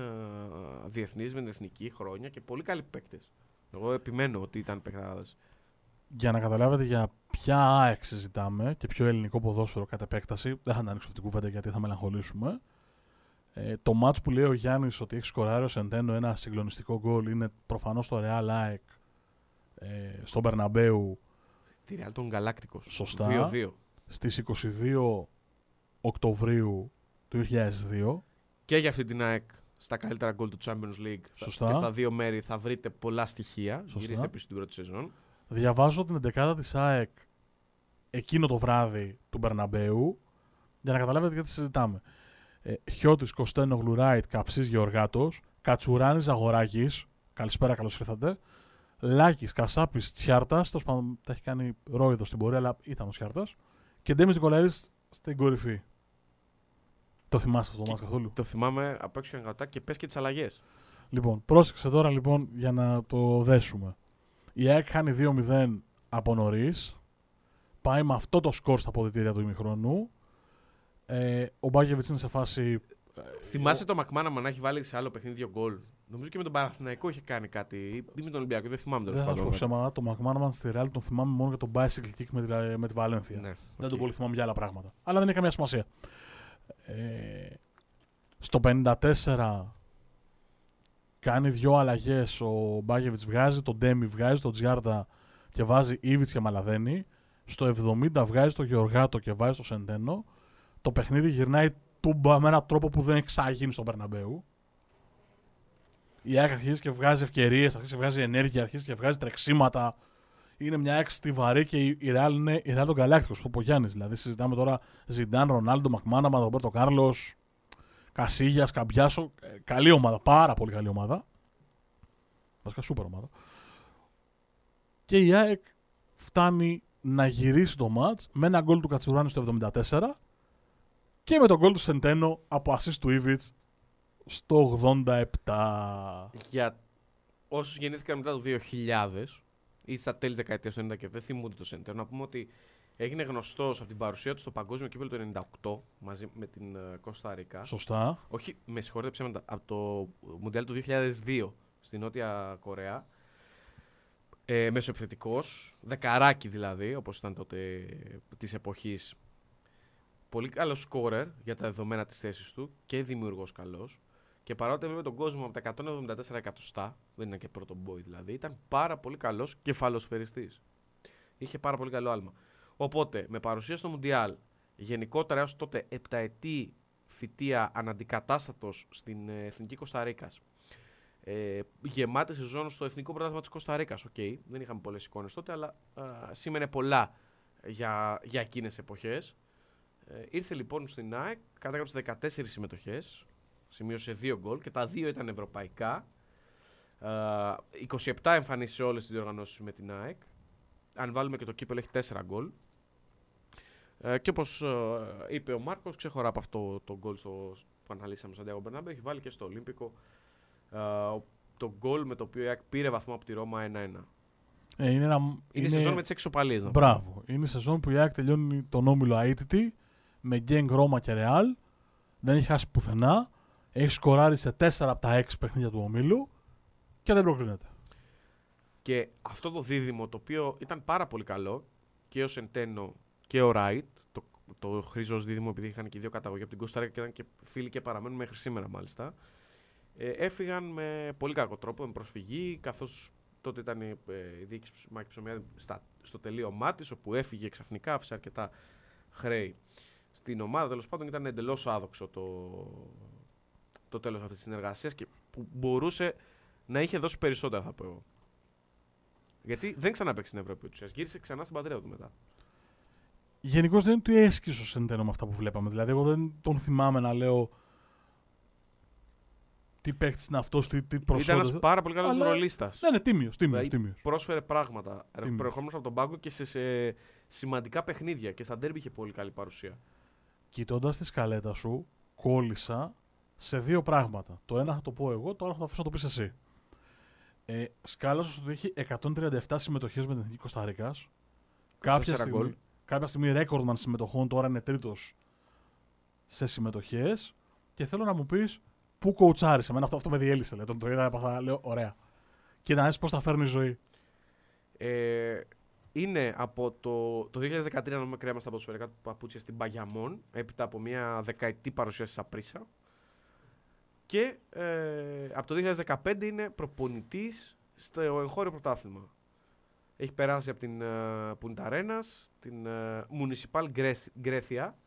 διεθνείς με την εθνική χρόνια και πολύ καλοί παίκτες. Εγώ επιμένω ότι ήταν παιχτάδε. Για να καταλάβετε για ποια ΑΕΚ συζητάμε και ποιο ελληνικό ποδόσφαιρο κατά επέκταση, δεν θα την ανοίξω αυτή την κουβέντα γιατί θα μελαγχολήσουμε. Ε, το μάτς που λέει ο Γιάννης ότι έχει σκοράρει ο Σεντένο ένα συγκλονιστικό γκολ είναι προφανώς το Real ΑΕΚ ε, στον Μπερναμπέου Τη Real των Γκαλάκτικο. Σωστά. 2-2. στις 22 Οκτωβρίου του 2002. Και για αυτή την ΑΕΚ στα καλύτερα γκολ του Champions League. Σωστά. Και στα δύο μέρη θα βρείτε πολλά στοιχεία. Σωστά. Γυρίστε πίσω την πρώτη σεζόν. Διαβάζω την 11η της ΑΕΚ εκείνο το βράδυ του Μπερναμπέου για να καταλάβετε γιατί συζητάμε. Ε, Χιώτης, Κωστένο, Γλουράιτ, Καψής, Γεωργάτος, Κατσουράνης, Ζαγοράκης, καλησπέρα, καλώς ήρθατε, Λάκης, Κασάπης, Τσιάρτας, τέλος πάντων τα έχει κάνει ρόιδο στην πορεία, αλλά ήταν ο Τσιάρτας, και Ντέμις Νικολαίδης στην κορυφή. Το θυμάστε αυτό το μάτς καθόλου; Το θυμάμαι απ' έξω και κατά και πες και τις αλλαγές. Λοιπόν, πρόσεξε τώρα λοιπόν για να το δέσουμε. Η ΑΕΚ χάνει 2-0 από νωρίς. Πάει με αυτό το σκορ στα αποδυτήρια του ημιχρονού. Ε, ο Μπάγεβιτς είναι σε φάση. Θυμάσαι το Μακμάναμαν να έχει βάλει σε άλλο παιχνίδι δύο γκολ. Νομίζω και με τον Παναθηναϊκό είχε κάνει κάτι. Ή με τον Ολυμπιακό, δεν θυμάμαι Δεν τέλος θα σου πω πάντων. ψέματα. Το Μακμάναμαν στη Real τον θυμάμαι μόνο για τον bicycle kick με τη, με τη Βαλένθια. Ναι, Δεν οκ. τον πολύ θυμάμαι για άλλα πράγματα. Αλλά δεν έχει καμία σημασία. Ε, στο 54 Κάνει δυο αλλαγές. Ο Μπάκεβιτ βγάζει τον Ντέμι, βγάζει τον Τζιάρτα και βάζει Ήβιτ και Μαλαδένη. Στο 70 βγάζει τον Γεωργάτο και βάζει τον Σεντένο. Το παιχνίδι γυρνάει τούμπα με έναν τρόπο που δεν έχει ξαναγίνει στον Περναμπέου. Η ΑΕΚ αρχίζει και βγάζει ευκαιρίες, αρχίζει και βγάζει ενέργεια, αρχίζει και βγάζει τρεξίματα. Είναι μια ΑΕΚ στιβαρή και η Real είναι η Real των Galacticos, ο Πογιάννης. Δηλαδή συζητάμε τώρα Ζιντάν, Ρονάλντο, Μακμάνα, Ρομπέρτο Κάρλος, Κασίγια, Καμπιάσο. Ε, καλή ομάδα, πάρα πολύ καλή ομάδα. Βασικά σούπερ ομάδα. Και η ΑΕΚ φτάνει να γυρίσει το μάτς με ένα γκολ του Κατσουράνη στο 74 και με τον γκολ του Σεντένο από assist του Ιβιτς στο 87. Για όσους γεννήθηκαν μετά το 2000 ή στα τέλη δεκαετίας του 90 και δεν θυμούνται το Σεντένο, να πούμε ότι έγινε γνωστός από την παρουσία του στο Παγκόσμιο Κύπελο του 98 μαζί με την uh, Κωνσταντίνα. Σωστά. Όχι, με συγχωρείτε ψέματα, από το Μουντιάλ του 2002 στη Νότια Κορέα. Ε, Μεσοεπιθετικός, δεκαράκι δηλαδή, όπως ήταν τότε της εποχής. Πολύ καλός σκόρερ για τα δεδομένα της θέσης του και δημιουργός καλός. Και παρότι έβγαλε τον κόσμο από τα 174 εκατοστά, δεν είναι και πρώτο boy δηλαδή, ήταν πάρα πολύ καλός κεφαλοσφαιριστής. Είχε πάρα πολύ καλό άλμα. Οπότε, με παρουσία στο Μουντιάλ, γενικότερα έως τότε επταετή θητεία αναντικατάστατος στην ε, Εθνική Κόστα Ρίκα, ε, γεμάτη σεζόν στο Εθνικό Πρωτάθλημα της Κόστα Ρίκα. OK, okay, δεν είχαμε πολλές εικόνες τότε, αλλά α, σήμαινε πολλά για, για εκείνες εποχές. Ε, ήρθε λοιπόν στην ΑΕΚ, κατάγραψε 14 συμμετοχές, σημείωσε 2 γκολ και τα δύο ήταν ευρωπαϊκά. Ε, 27 εμφανίσεις σε όλες τις διοργανώσεις με την ΑΕΚ. Αν βάλουμε και το κύπελλο, έχει 4 γκολ. Ε, και όπως ε, είπε ο Μάρκος, ξεχωρά από αυτό το γκολ που αναλύσαμε στο Σαντιάγο Μπερναμπέου, έχει βάλει και στο Ολύμπικο ε, το γκολ με το οποίο η ΑΕΚ πήρε βαθμό από τη Ρώμα 1-1. Ε, είναι, ένα, είναι, είναι σεζόν με τις εξωπαλίε. Μπράβο. Είναι σεζόν που η ΑΕΚ τελειώνει τον όμιλο αήττητη με Γκενκ Ρώμα και Ρεάλ. Δεν έχει χάσει πουθενά. Έχει σκοράρει σε 4 από τα 6 παιχνίδια του ομίλου και δεν προκρίνεται. Και αυτό το δίδυμο το οποίο ήταν πάρα πολύ καλό και ο Σεντένο και ο Ράιτ, το, το χρήζο δίδυμο επειδή είχαν και δύο καταγωγή από την Κωνσταντίνα και ήταν και φίλοι και παραμένουν μέχρι σήμερα μάλιστα, ε, έφυγαν με πολύ κακό τρόπο, με προσφυγή, καθώς τότε ήταν η, ε, η διοίκηση Μάκη Ψωμιάδη στο τελείωμά της, όπου έφυγε ξαφνικά, άφησε αρκετά χρέη στην ομάδα. Τέλος πάντων ήταν εντελώς άδοξο το, το τέλος αυτής της συνεργασίας και που μπορούσε να είχε δώσει περισσότερα, θα πω εγώ. Γιατί δεν ξαναπέξει στην Ευρώπη του Γύρισε ξανά στην πατρίδα του μετά. Γενικώς δεν του έσκησε ο Σεντένο με αυτά που βλέπαμε. Δηλαδή, εγώ δεν τον θυμάμαι να λέω τι παίχτης είναι αυτός, τι, τι προσόντα. Ήταν ένας πάρα πολύ καλός ρολίστας. Ναι, ναι, τίμιος. Τίμιος, δηλαδή, πρόσφερε πράγματα. Προερχόμενος από τον πάγκο και σε, σε, σημαντικά παιχνίδια. Και στα ντέρμπι είχε πολύ καλή παρουσία. Κοιτώντας τη σκαλέτα σου, κόλλησα σε δύο πράγματα. Το ένα θα το πω εγώ, το άλλο θα το αφήσω να το πεις εσύ. Ε, σκάλασα ότι έχει 137 συμμετοχές με την Εθνική Κωνσταντίνα. Κάποια, στιγμή, κάποια στιγμή ρέκορδμαν συμμετοχών, τώρα είναι τρίτος σε συμμετοχές. Και θέλω να μου πεις πού κοουτσάρισες; Εμένα αυτό, αυτό με διέλυσε. Λέει. Τον το είδα, έπαθα, λέω ωραία. Και να δεις πώς θα φέρνει η ζωή. Ε, είναι από το, το 2013 να με κρέμα στα ποδοσφαιρικά του παπούτσια στην Παγιαμόν, έπειτα από μια δεκαετή παρουσίαση στα Πρίσα. Και ε, από το 2015 είναι προπονητής στο εγχώριο πρωτάθλημα. Έχει περάσει από την uh, Πουνταρένα, την uh, Municipal Γκρέθια,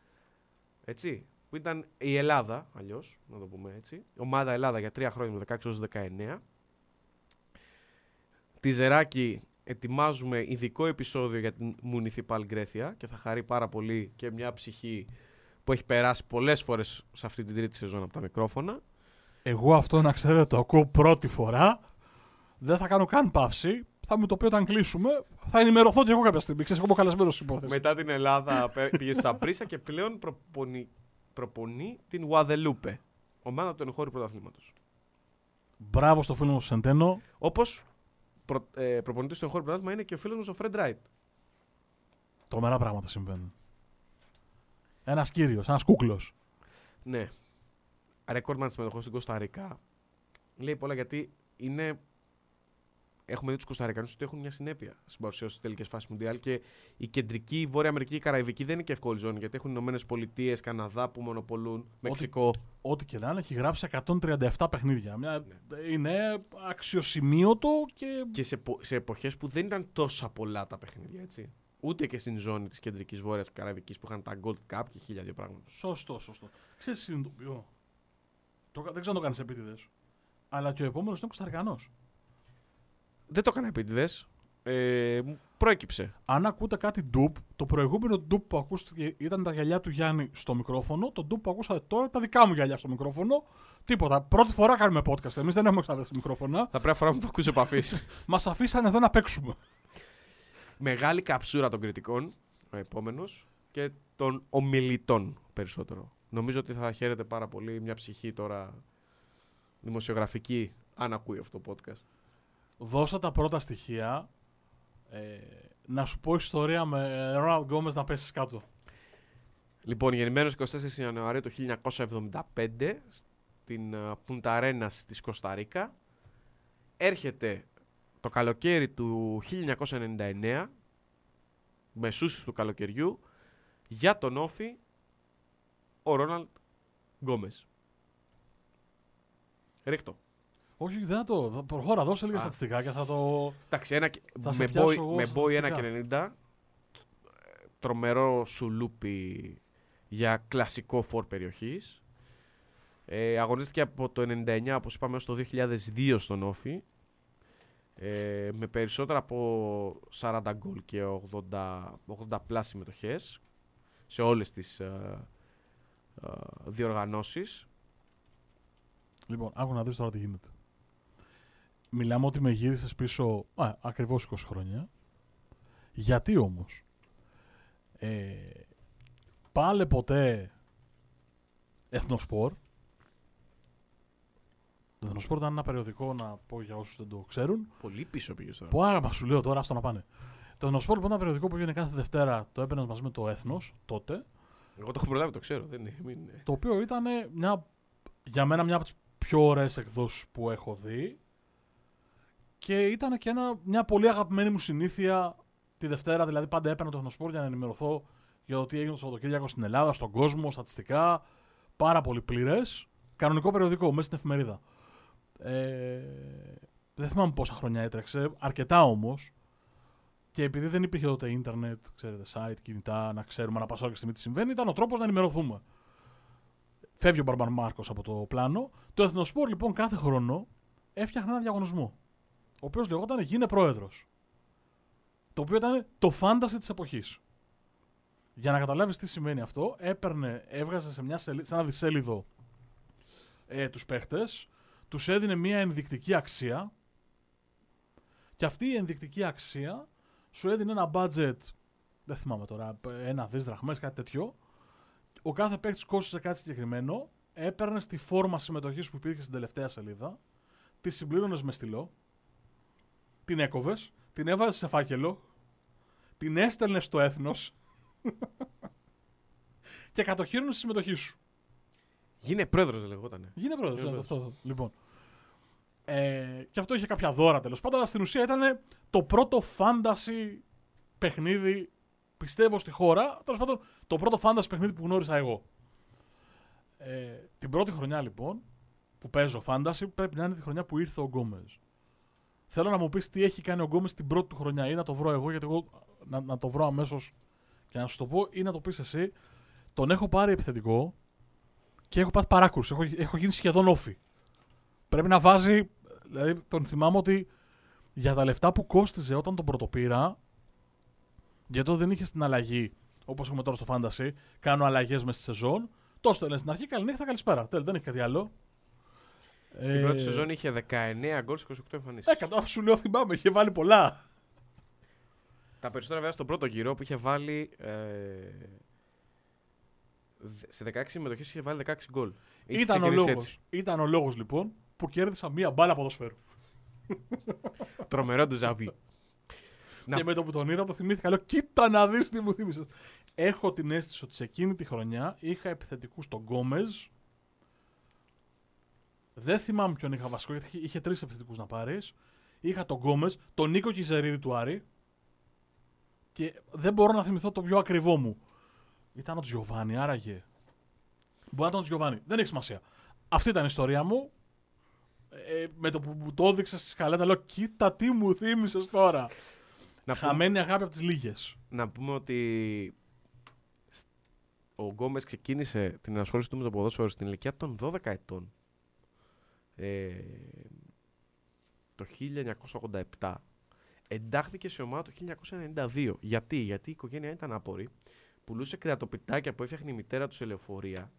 έτσι, που ήταν η Ελλάδα, αλλιώς, να το πούμε έτσι. Ομάδα Ελλάδα για τρία χρόνια, με 16 19. Τη Ζεράκη ετοιμάζουμε ειδικό επεισόδιο για την Municipal Γκρέθια και θα χαρεί πάρα πολύ και μια ψυχή που έχει περάσει πολλές φορές σε αυτή την τρίτη σεζόν από τα μικρόφωνα. Εγώ αυτό να ξέρετε το ακούω πρώτη φορά. Δεν θα κάνω καν παύση. Θα μου το πει όταν κλείσουμε. Θα ενημερωθώ και εγώ κάποια στιγμή. Ξέρεις, έχω καλεσμένο υπόθεση. Μετά την Ελλάδα πήγε στα Πρίσα και πλέον προπονεί, προπονεί την Γουαδελούπε. Ομάδα του εγχώριου πρωταθλήματος. Μπράβο στο φίλο μου Σεντένο. Όπως προ, ε, προπονητής του εγχώριου πρωτάθλημα είναι και ο φίλος μου ο Φρεντ Ράιτ. Τρομερά πράγματα συμβαίνουν. Ένας κύριος, ένας κούκλος. Ναι ρεκόρμαν συμμετοχών στην Κωνσταντίνα. Λέει πολλά γιατί είναι έχουμε δει τους Κωνσταντινούς ότι έχουν μια συνέπεια στην παρουσία στις τελικές φάσεις Μουντιάλ και η κεντρική, η Βόρεια Αμερική, η Καραϊβική δεν είναι και εύκολη ζώνη γιατί έχουν Ηνωμένες Πολιτείες, Καναδά που μονοπολούν, Μεξικό. Ό,τι και να είναι, έχει γράψει 137 παιχνίδια. Μια... Ναι. Είναι αξιοσημείωτο και. Και σε, επο- σε εποχές που δεν ήταν τόσα πολλά τα παιχνίδια, έτσι. Ούτε και στην ζώνη της κεντρικής Βόρειας Καραϊβικής που είχαν τα Gold Cup και χίλια δύο πράγματα. Σωστό, σωστό. Ξέρεις, τι συνειδητοποιώ; Το, δεν ξέρω αν το κάνεις επίτηδες. Αλλά και ο επόμενος είναι Κωνσταντινό. Δεν το έκανα επίτηδες. Ε, μου προέκυψε. Αν ακούτε κάτι ντουπ, το προηγούμενο ντουπ που ακούστηκε ήταν τα γυαλιά του Γιάννη στο μικρόφωνο. Το ντουπ που ακούσατε τώρα τα δικά μου γυαλιά στο μικρόφωνο. Τίποτα. Πρώτη φορά κάνουμε podcast. Εμείς δεν έχουμε ξαναδεί μικρόφωνα. Θα πρέπει να φοράμε φακούς επαφής. Μας αφήσανε εδώ να παίξουμε. Μεγάλη καψούρα των κριτικών, ο επόμενος, και των ομιλητών περισσότερο. Νομίζω ότι θα χαίρεται πάρα πολύ μια ψυχή τώρα δημοσιογραφική, αν ακούει αυτό το podcast. Δώσα τα πρώτα στοιχεία. Ε, να σου πω ιστορία με Ronald Γκόμες να πέσεις κάτω. Λοιπόν, γεννημένος 24 Ιανουαρίου του 1975 στην Πούντα Αρένας της Κωνσταντίνα. Έρχεται το καλοκαίρι του 1999, μεσούσεις του καλοκαιριού, για τον Όφη ο Ρόναλντ Γκόμες. Ρίχτω. Όχι, δεν θα το. Προχώρα, δώσε λίγα Α. στατιστικά και θα το. Εντάξει, ένα, και- Θα σε με πιάσω boy, εγώ με στα boy στατιστικά. 1,90 τρομερό σουλούπι για κλασικό φορ περιοχής. Ε, αγωνίστηκε από το 99, όπως είπαμε, έως το 2002 στον Όφη. Ε, με περισσότερα από 40 γκολ και 80, 80 πλάς συμμετοχές σε όλες τις ε, ε, διοργανώσεις. Λοιπόν, άκου να δεις τώρα τι γίνεται. Μιλάμε ότι με γύρισες πίσω α, ακριβώς 20 χρόνια. Γιατί όμως; Ε, πάλε ποτέ εθνοσπορ. Το εθνοσπορ ήταν ένα περιοδικό, να πω για όσους δεν το ξέρουν. Πολύ πίσω πήγες τώρα. Που άγαμα σου λέω τώρα, στο να πάνε. Το εθνοσπορ λοιπόν ήταν ένα περιοδικό που βγαίνει κάθε Δευτέρα, το έπαιρνες μαζί με το έθνος τότε. Εγώ το έχω προλάβει, το ξέρω. Δεν είναι, μην... Το οποίο ήταν μια, για μένα μια από τις πιο ωραίες εκδόσεις που έχω δει. Και ήταν και ένα, μια πολύ αγαπημένη μου συνήθεια τη Δευτέρα. Δηλαδή πάντα έπαιρνα το Εθνοσπόρ για να ενημερωθώ για το τι έγινε το Σαββατοκύριακο στην Ελλάδα, στον κόσμο, στατιστικά. Πάρα πολύ πλήρες. Κανονικό περιοδικό, μέσα στην εφημερίδα. Ε, δεν θυμάμαι πόσα χρόνια έτρεξε. Αρκετά όμως. Και επειδή δεν υπήρχε τότε ίντερνετ, ξέρετε, site, κινητά, να ξέρουμε να πάσα και στιγμή τι συμβαίνει, ήταν ο τρόπος να ενημερωθούμε. Φεύγει ο Μπαρμπαν Μάρκος από το πλάνο. Το Εθνοσπόρ λοιπόν κάθε χρόνο έφτιαχνε ένα διαγωνισμό. Ο οποίος λεγόταν Γίνε Πρόεδρος. Το οποίο ήταν το φάνταση της εποχής. Για να καταλάβεις τι σημαίνει αυτό, έπαιρνε, έβγαζε σε, μια σελί- σε ένα δισέλιδο ε, τους παίχτες, τους έδινε μια ενδεικτική αξία και αυτή η ενδεικτική αξία σου έδινε ένα budget, δεν θυμάμαι τώρα, ένα δις δραχμές, κάτι τέτοιο. Ο κάθε παίκτης κόστησε κάτι συγκεκριμένο, έπαιρνε τη φόρμα συμμετοχής που υπήρχε στην τελευταία σελίδα, τη συμπλήρωνες με στυλό, την έκοβες, την έβαζες σε φάκελο, την έστελνες στο έθνος και κατοχύρωνες τη συμμετοχή σου. Γίνε πρόεδρος, λεγότανε. Γίνε πρόεδρος. Γίνε αυτό, αυτό. Λοιπόν. Ε, και αυτό είχε κάποια δώρα τέλος πάντων, αλλά στην ουσία ήταν το πρώτο φάνταση παιχνίδι, πιστεύω, στη χώρα. Τέλος πάντων, το πρώτο φάνταση παιχνίδι που γνώρισα εγώ. Ε, την πρώτη χρονιά λοιπόν που παίζω φάνταση πρέπει να είναι τη χρονιά που ήρθε ο Γκόμες. Θέλω να μου πεις τι έχει κάνει ο Γκόμες την πρώτη του χρονιά ή να το βρω εγώ, γιατί εγώ να, να το βρω αμέσως και να σου το πω ή να το πεις εσύ. Τον έχω πάρει επιθετικό και έχω πάθει παράκρουση. Έχω, έχω γίνει σχεδόν όφη. Πρέπει να βάζει. Δηλαδή, τον θυμάμαι ότι για τα λεφτά που κόστιζε όταν τον πρωτοπήρα, γιατί δεν είχε στην αλλαγή, όπως έχουμε τώρα στο Fantasy, κάνω αλλαγές μες στη σεζόν. Το στέλνε στην αρχή, καληνύχτα, καλησπέρα. Τέλος, δεν έχει κάτι άλλο. Την πρώτη σεζόν είχε 19 γκολ σε 28 εμφανίσεις. Ε, κατά σου λέω, θυμάμαι, είχε βάλει πολλά. Τα περισσότερα βέβαια στον πρώτο γύρο που είχε βάλει. Ε, δε- σε 16 συμμετοχές είχε βάλει 16 γκολ. Είχε Ήταν ο, ξεκινήσει λόγος, έτσι. ήταν ο λόγος λοιπόν που κέρδισα μία μπάλα ποδοσφαίρου. Τρομερό του Ζαβί. Να- Και με το που τον είδα το θυμήθηκα. Λέω, κοίτα να δεις τι μου θύμισες. Έχω την αίσθηση ότι σε εκείνη τη χρονιά είχα επιθετικούς τον Γκόμεζ. Δεν θυμάμαι ποιον είχα βασικό, γιατί είχε- είχε τρεις επιθετικούς να πάρεις. είχα τον Γκόμε, τον Νίκο Κιζερίδη του Άρη και δεν μπορώ να θυμηθώ το πιο ακριβό μου. Ήταν ο Τζιοβάνι, άραγε. Μπορεί να ήταν ο Τζιοβάνι. Δεν έχει σημασία. Αυτή ήταν η ιστορία μου. Ε, με το που μου το έδειξες στη σκαλέτα, λέω: Κοίτα τι μου θύμισες τώρα. Να πούμε, Χαμένη αγάπη από τις λίγες. να πούμε ότι σ- ο Γκόμες ξεκίνησε την ασχόληση του με το ποδόσφαιρο στην ηλικία των 12 ετών. Ε, το 1987 εντάχθηκε σε ομάδα το 1992. Γιατί, γιατί η οικογένεια ήταν άπορη, πουλούσε κρεατοπιτάκια που έφτιαχνε η μητέρα του σε λεωφορεία,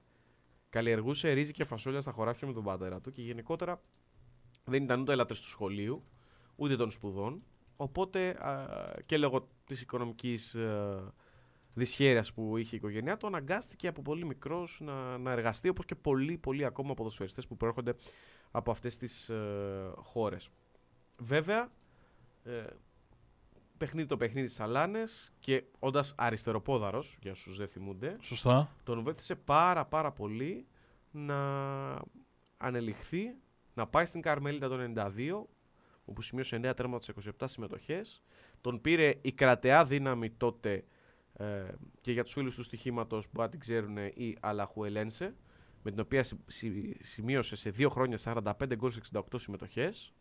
καλλιεργούσε ρύζι και φασόλια στα χωράφια με τον πατέρα του και γενικότερα δεν ήταν ούτε έλατρες του σχολείου, ούτε των σπουδών. Οπότε α, και λόγω της οικονομικής ε, δυσχέρειας που είχε η οικογένειά του αναγκάστηκε από πολύ μικρός να, να εργαστεί όπως και πολλοί πολλοί ακόμα ποδοσφαιριστές που προέρχονται από αυτές τις ε, χώρες. Βέβαια, ε, παιχνίδι το παιχνίδι στις Αλάνες και όντας αριστεροπόδαρος, για όσους δεν θυμούνται, Σωστά. τον βοήθησε πάρα πάρα πολύ να ανελιχθεί, να πάει στην Καρμέλιτα το 92, όπου σημείωσε 9 τέρματα σε 27 συμμετοχές. Τον πήρε η κρατεά δύναμη τότε ε, και για τους φίλους του στοιχήματος που αν την ξέρουν η Αλαχουελένσε, με την οποία συ- συ- σημείωσε σε δύο χρόνια 45 γκολ σε 68 συμμετοχές.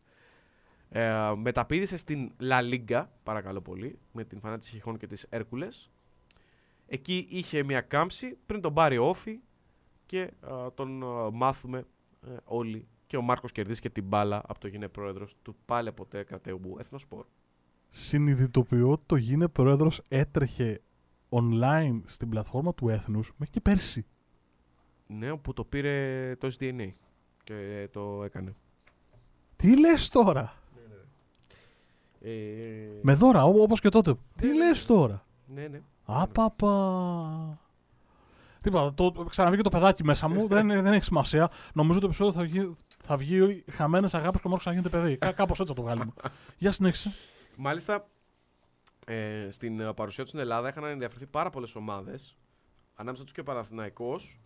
Ε, μεταπήδησε στην La Liga, παρακαλώ πολύ, με την φανά της Χιχών και της Έρκουλες. Εκεί είχε μια κάμψη πριν τον πάρει όφη και α, τον α, μάθουμε ε, όλοι. Και ο Μάρκος κερδίσει και την μπάλα από το γίνε πρόεδρος του πάλε ποτέ κρατεούμπου Εθνοσπορ. Συνειδητοποιώ ότι το γίνε πρόεδρος έτρεχε online στην πλατφόρμα του Έθνους μέχρι και πέρσι. Ναι, που το πήρε το SDNA και το έκανε. Τι λες τώρα; Ε, Με δώρα, ό- όπως και τότε. Τι ναι, λες ναι. τώρα; Ναι, ναι. Απαπα. Τίποτα, το, ξαναβγήκε το παιδάκι μέσα μου, δεν, δεν έχει σημασία. Νομίζω το επεισόδιο θα βγει, θα βγει χαμένες αγάπη και ο Μάρκο να γίνεται παιδί. Κά, Κάπως έτσι θα το βγάλουμε. Για συνέχισε. Μάλιστα, ε, στην ε, παρουσία τους στην Ελλάδα είχαν ενδιαφερθεί πάρα πολλές ομάδες. Ανάμεσα τους και ο Παναθηναϊκός.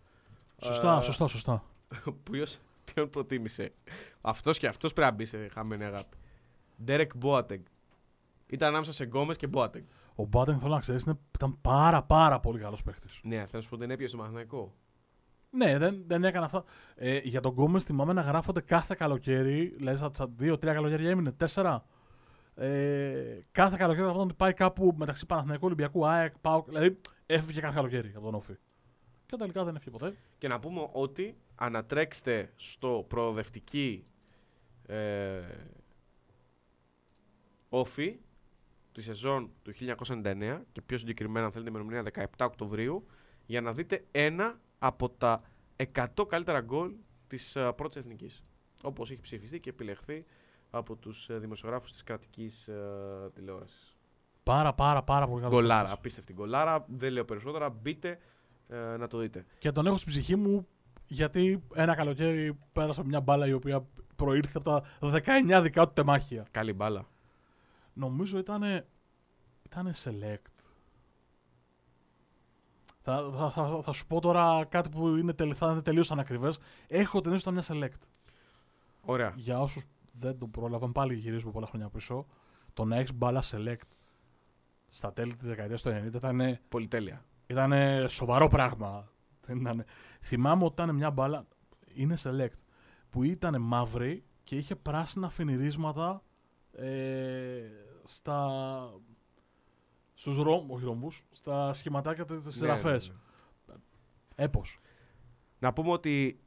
Σωστά, Ε, σωστά, σωστά. Ο οποίος ποιον προτίμησε. Αυτός και αυτός πρέπει να μπει σε χαμένη αγάπη. Derek Boateng. Ήταν ανάμεσα σε Γκόμες και Boateng. Ο Μπάτεν, θέλω να ξέρεις, ήταν πάρα πάρα πολύ καλός παίχτης. Ναι, θέλω να σου πω δεν έπιασε το Παναθηναϊκό. Ναι, δεν, δεν έκανε αυτά. Ε, για τον Γκόμες θυμάμαι να γράφονται κάθε καλοκαίρι, δηλαδή στα- στα δύο-τρία καλοκαίρια έμεινε, τέσσερα. Ε, κάθε καλοκαίρι γράφονταν ότι πάει κάπου μεταξύ Παναθηναϊκού, Ολυμπιακού, ΑΕΚ, ΠΑΟΚ. Δηλαδή έφυγε κάθε καλοκαίρι από τον Όφη. Και τελικά δεν έφυγε ποτέ. Και να πούμε ότι ανατρέξτε στο προοδευτική ε, όφη τη σεζόν του 1999 και πιο συγκεκριμένα αν θέλετε ημερομηνία 17 Οκτωβρίου για να δείτε ένα από τα 100 καλύτερα γκολ της uh, πρώτης εθνικής. Όπως έχει ψηφιστεί και επιλεχθεί από τους uh, δημοσιογράφους της κρατικής uh, τηλεόρασης. Πάρα πάρα πάρα πολύ καλός. Γκολάρα, απίστευτη γκολάρα. Δεν λέω περισσότερα. Μπείτε ε, να το δείτε. Και τον έχω στην ψυχή μου γιατί ένα καλοκαίρι πέρασα μια μπάλα η οποία προήρθε από τα 19 δικά του τεμάχια. Καλή μπάλα. Νομίζω ήταν. ήταν select. Θα, θα, θα, θα σου πω τώρα κάτι που είναι, τελ- θα είναι τελείως ανακριβές. Έχω την αίσθηση ότι ήταν μια select. Ωραία. Για όσους δεν το πρόλαβαν, πάλι γυρίζουμε πολλά χρόνια πίσω. Το να έχεις μπάλα select στα τέλη της δεκαετίας του 90 ήταν, Πολυτέλεια. ήταν σοβαρό πράγμα. Δεν ήταν... Θυμάμαι ότι ήταν μια μπάλα, είναι select, που ήταν μαύρη και είχε πράσινα φινιρίσματα ε, στα. Στους ρόμ, όχι ρόμβους, στα σχηματάκια της Ναι, σειραφές. ναι, ναι. Έπως. Να πούμε ότι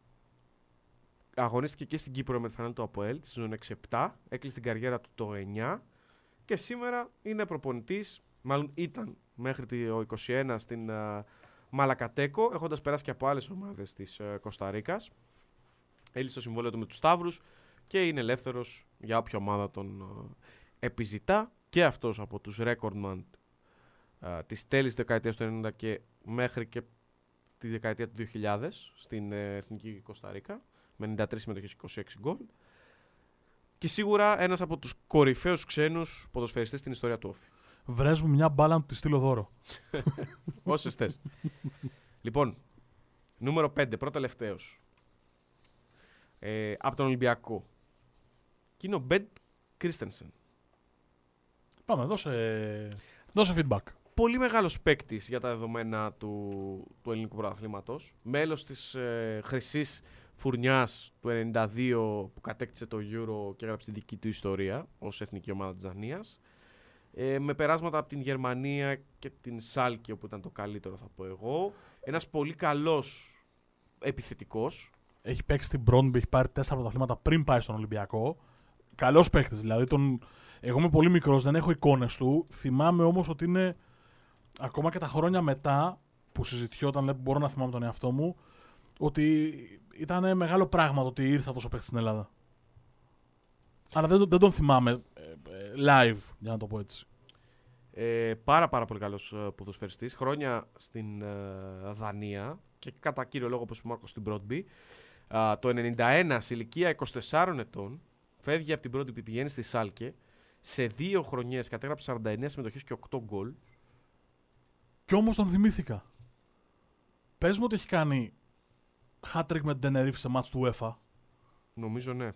αγωνίστηκε και στην Κύπρο με τη φανέλα του ΑΠΟΕΛ τη σεζόν 6-7. Έκλεισε την καριέρα του το 9. Και σήμερα είναι προπονητής, μάλλον ήταν μέχρι το 21 στην uh, Μαλακατέκο, έχοντας περάσει και από άλλες ομάδες της uh, Κωνσταντίνας. Έλυσε το συμβόλαιο του με τους Σταύρους και είναι ελεύθερος για όποια ομάδα τον uh, επιζητά. Και αυτός από τους Recordman uh, της τέλης δεκαετίας του 90 και μέχρι και τη δεκαετία του 2000 στην ε, Εθνική Κωνσταντίνα με 93 συμμετοχές και 26 γκολ. Και σίγουρα ένας από τους κορυφαίους ξένους ποδοσφαιριστές στην ιστορία του Όφη. Βρες μου μια μπάλα να του τη στείλω δώρο. Όσες θες. λοιπόν, νούμερο 5, πρώτο τελευταίος. Ε, από τον Ολυμπιακό. Και είναι ο Μπεντ Κρίστενσεν. Πάμε, δώσε, δώσε feedback. Πολύ μεγάλος παίκτης για τα δεδομένα του, του ελληνικού πρωταθλήματος. Μέλος της ε, χρυσής φουρνιάς του 92 που κατέκτησε το Euro και έγραψε τη δική του ιστορία ως εθνική ομάδα της Δανίας. Ε, με περάσματα από την Γερμανία και την Σάλκη όπου ήταν το καλύτερο θα πω εγώ. Ένας πολύ καλός επιθετικός. Έχει παίξει στην Μπρόντμπι, έχει πάρει τέσσερα πρωταθλήματα πριν πάει στον Ολυμπιακό. Καλός παίκτης δηλαδή. Τον... Εγώ είμαι πολύ μικρός, δεν έχω εικόνες του. Θυμάμαι όμως ότι είναι ακόμα και τα χρόνια μετά που συζητιόταν, λέει, μπορώ να θυμάμαι τον εαυτό μου, ότι ήταν μεγάλο πράγμα το ότι ήρθε αυτό ο παίκτης στην Ελλάδα. Αλλά δεν, δεν τον θυμάμαι ε, ε, live, για να το πω έτσι. Ε, πάρα πάρα πολύ καλός ε, ποδοσφαιριστής. Χρόνια στην ε, Δανία και κατά κύριο λόγο όπως είπε ο Μάρκος στην Broadby. το 91 σε ηλικία 24 ετών φεύγει από την Broadby πηγαίνει στη Σάλκε. Σε δύο χρονιές κατέγραψε 49 συμμετοχές και 8 γκολ. Κι όμως τον θυμήθηκα. Πες μου ότι έχει κάνει hat-trick με την Tenerife σε μάτς του UEFA. Νομίζω ναι.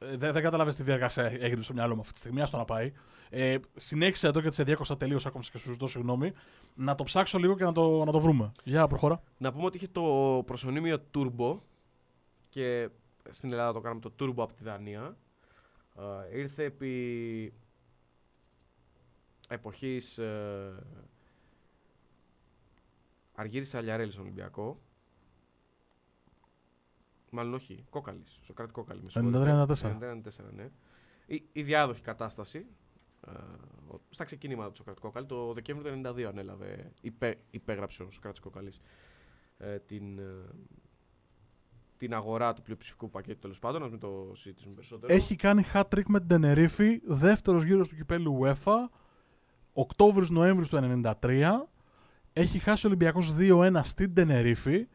Ε, δεν, δεν κατάλαβε τι διαδικασία έγινε στο μυαλό μου αυτή τη στιγμή. Άστο να πάει. Ε, συνέχισε εδώ και σε διέκοψα τελείως ακόμα και σου ζητώ συγγνώμη. Να το ψάξω λίγο και να το, να το βρούμε. Για προχώρα. Να πούμε ότι είχε το προσωνύμιο Turbo και στην Ελλάδα το κάναμε το Turbo από τη Δανία. Ε, ήρθε επί εποχής ε, Αργύρης Αλιαρέλης στον Ολυμπιακό. Μάλλον όχι, Κόκαλης. Σοκράτη Κόκαλη. 93-94. 94, ναι. Η, η διάδοχη κατάσταση ε, στα ξεκινήματα του Σοκράτη Κόκαλη. Το Δεκέμβριο του 1992 ανέλαβε, υπέ, υπέγραψε ο Σοκράτη Κόκαλης ε, την, ε, την αγορά του πλειοψηφικού πακέτου τέλος πάντων. Να μην το συζητήσουμε περισσότερο. Έχει κάνει hat-trick με την Τενερίφη, δεύτερος γύρος του κυπέλου UEFA, Οκτώβριο-Νοέμβριο του 1993. Έχει χάσει ο Ολυμπιακός 2-1 στην Τενερίφη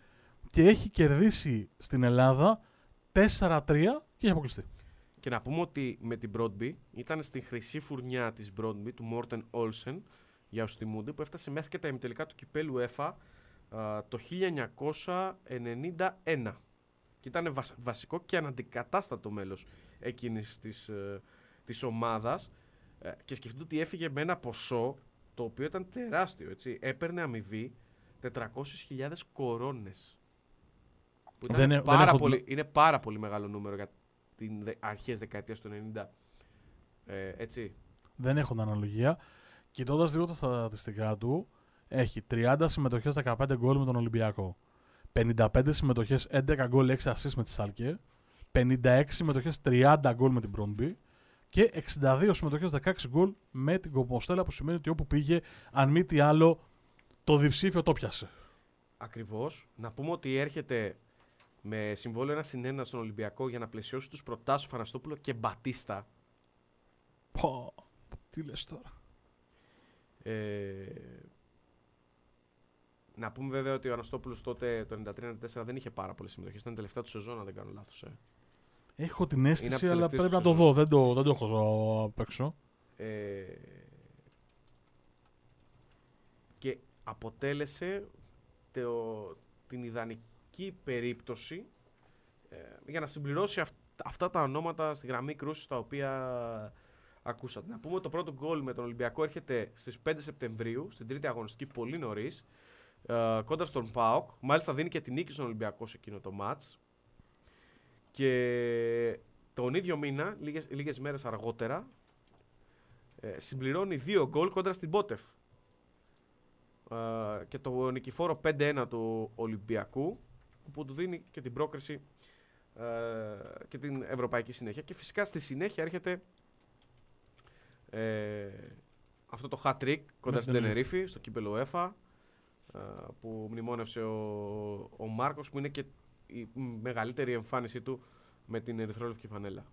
και έχει κερδίσει στην Ελλάδα 4-3 και έχει αποκλειστεί. Και να πούμε ότι με την Broadby ήταν στη χρυσή φουρνιά της Broadby του Μόρτεν Όλσεν για όσους θυμούνται που έφτασε μέχρι και τα ημιτελικά του κυπέλου ΕΦΑ το 1991 και ήταν βασικό και αναντικατάστατο μέλος εκείνης της, ε, της ομάδας ε, και σκεφτείτε ότι έφυγε με ένα ποσό το οποίο ήταν τεράστιο έτσι. έπαιρνε αμοιβή 400.000 κορώνες που δεν, πάρα δεν έχω... πολύ, είναι πάρα πολύ μεγάλο νούμερο για την αρχές δεκαετίας του 90. Ε, έτσι. Δεν έχω αναλογία. Κοιτώντας λίγο τα στατιστικά του, έχει 30 συμμετοχές, 15 γκολ με τον Ολυμπιακό. 55 συμμετοχές, 11 γκολ, 6 assist με τη Σάλκε. 56 συμμετοχές, 30 γκολ με την Μπρόντμπι. Και 62 συμμετοχές, 16 γκολ με την Κομποστέλα, που σημαίνει ότι όπου πήγε, αν μη τι άλλο, το διψήφιο το πιάσε. Ακριβώς. Να πούμε ότι έρχεται με συμβόλαιο ένα συνένα στον Ολυμπιακό για να πλαισιώσει τους προτάσου Φαναστόπουλο και Μπατίστα. Πω, τι λες τώρα. Ε, να πούμε βέβαια ότι ο Αναστόπουλος τότε το 93-94 δεν είχε πάρα πολλές συμμετοχές. Ήταν τελευταία του σεζόν, αν δεν κάνω λάθος. Ε. Έχω την αίσθηση, αλλά πρέπει να το δω. Δεν το, δεν το έχω απ' έξω. Ε, και αποτέλεσε το, την ιδανική περίπτωση ε, για να συμπληρώσει αυτά τα ονόματα στη γραμμή κρούσης τα οποία ακούσατε. Να πούμε ότι το πρώτο γκολ με τον Ολυμπιακό έρχεται στις 5 Σεπτεμβρίου, στην τρίτη αγωνιστική, πολύ νωρίς. Ε, κόντρα στον ΠΑΟΚ. Μάλιστα δίνει και την νίκη στον Ολυμπιακό σε εκείνο το μάτς. Και τον ίδιο μήνα, λίγες, λίγες μέρες αργότερα, ε, συμπληρώνει δύο γκολ κόντρα στην Πότεφ. Ε, και το νικηφόρο 5-1 του Ολυμπιακού που του δίνει και την πρόκριση ε, και την ευρωπαϊκή συνέχεια. Και φυσικά στη συνέχεια έρχεται ε, αυτό το hat trick κοντά στην Τενερίφη, στο κύπελο ΕΦΑ, ε, που μνημόνευσε ο, ο Μάρκος, που είναι και η μεγαλύτερη εμφάνισή του με την ερυθρόλευκη φανέλα.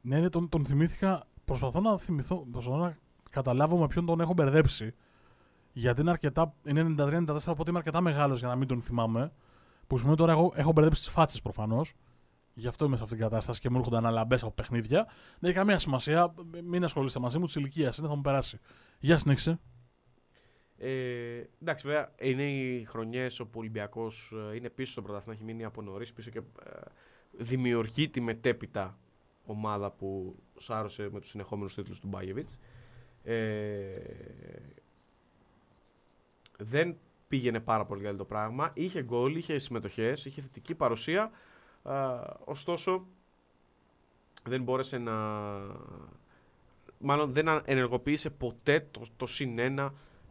Ναι, ναι τον, τον θυμήθηκα. Προσπαθώ να θυμηθώ, προσπαθώ να καταλάβω με ποιον τον έχω μπερδέψει. Γιατί είναι αρκετά. Είναι 93-94, οπότε είμαι αρκετά μεγάλος για να μην τον θυμάμαι. Που σημαίνει τώρα εγώ έχω μπερδέψει τις φάτσες προφανώς. Γι' αυτό είμαι σε αυτήν την κατάσταση και μου έρχονται αναλαμπές από παιχνίδια. Δεν έχει καμία σημασία. Μην ασχολείστε μαζί μου της ηλικίας. Είναι, θα μου περάσει. Γεια συνέχισε. Ε, εντάξει, βέβαια είναι οι χρονιές όπου ο Ολυμπιακός ε, είναι πίσω στο πρωτάθλημα, έχει μείνει από νωρίς πίσω και ε, δημιουργεί τη μετέπειτα ομάδα που σάρωσε με τους συνεχόμενους τίτλους του Μπάγεβιτς. Ε, δεν πήγαινε πάρα πολύ καλά το πράγμα. Είχε γκολ, είχε συμμετοχές, είχε θετική παρουσία. ωστόσο, δεν μπόρεσε να... Μάλλον δεν ενεργοποίησε ποτέ το, το συν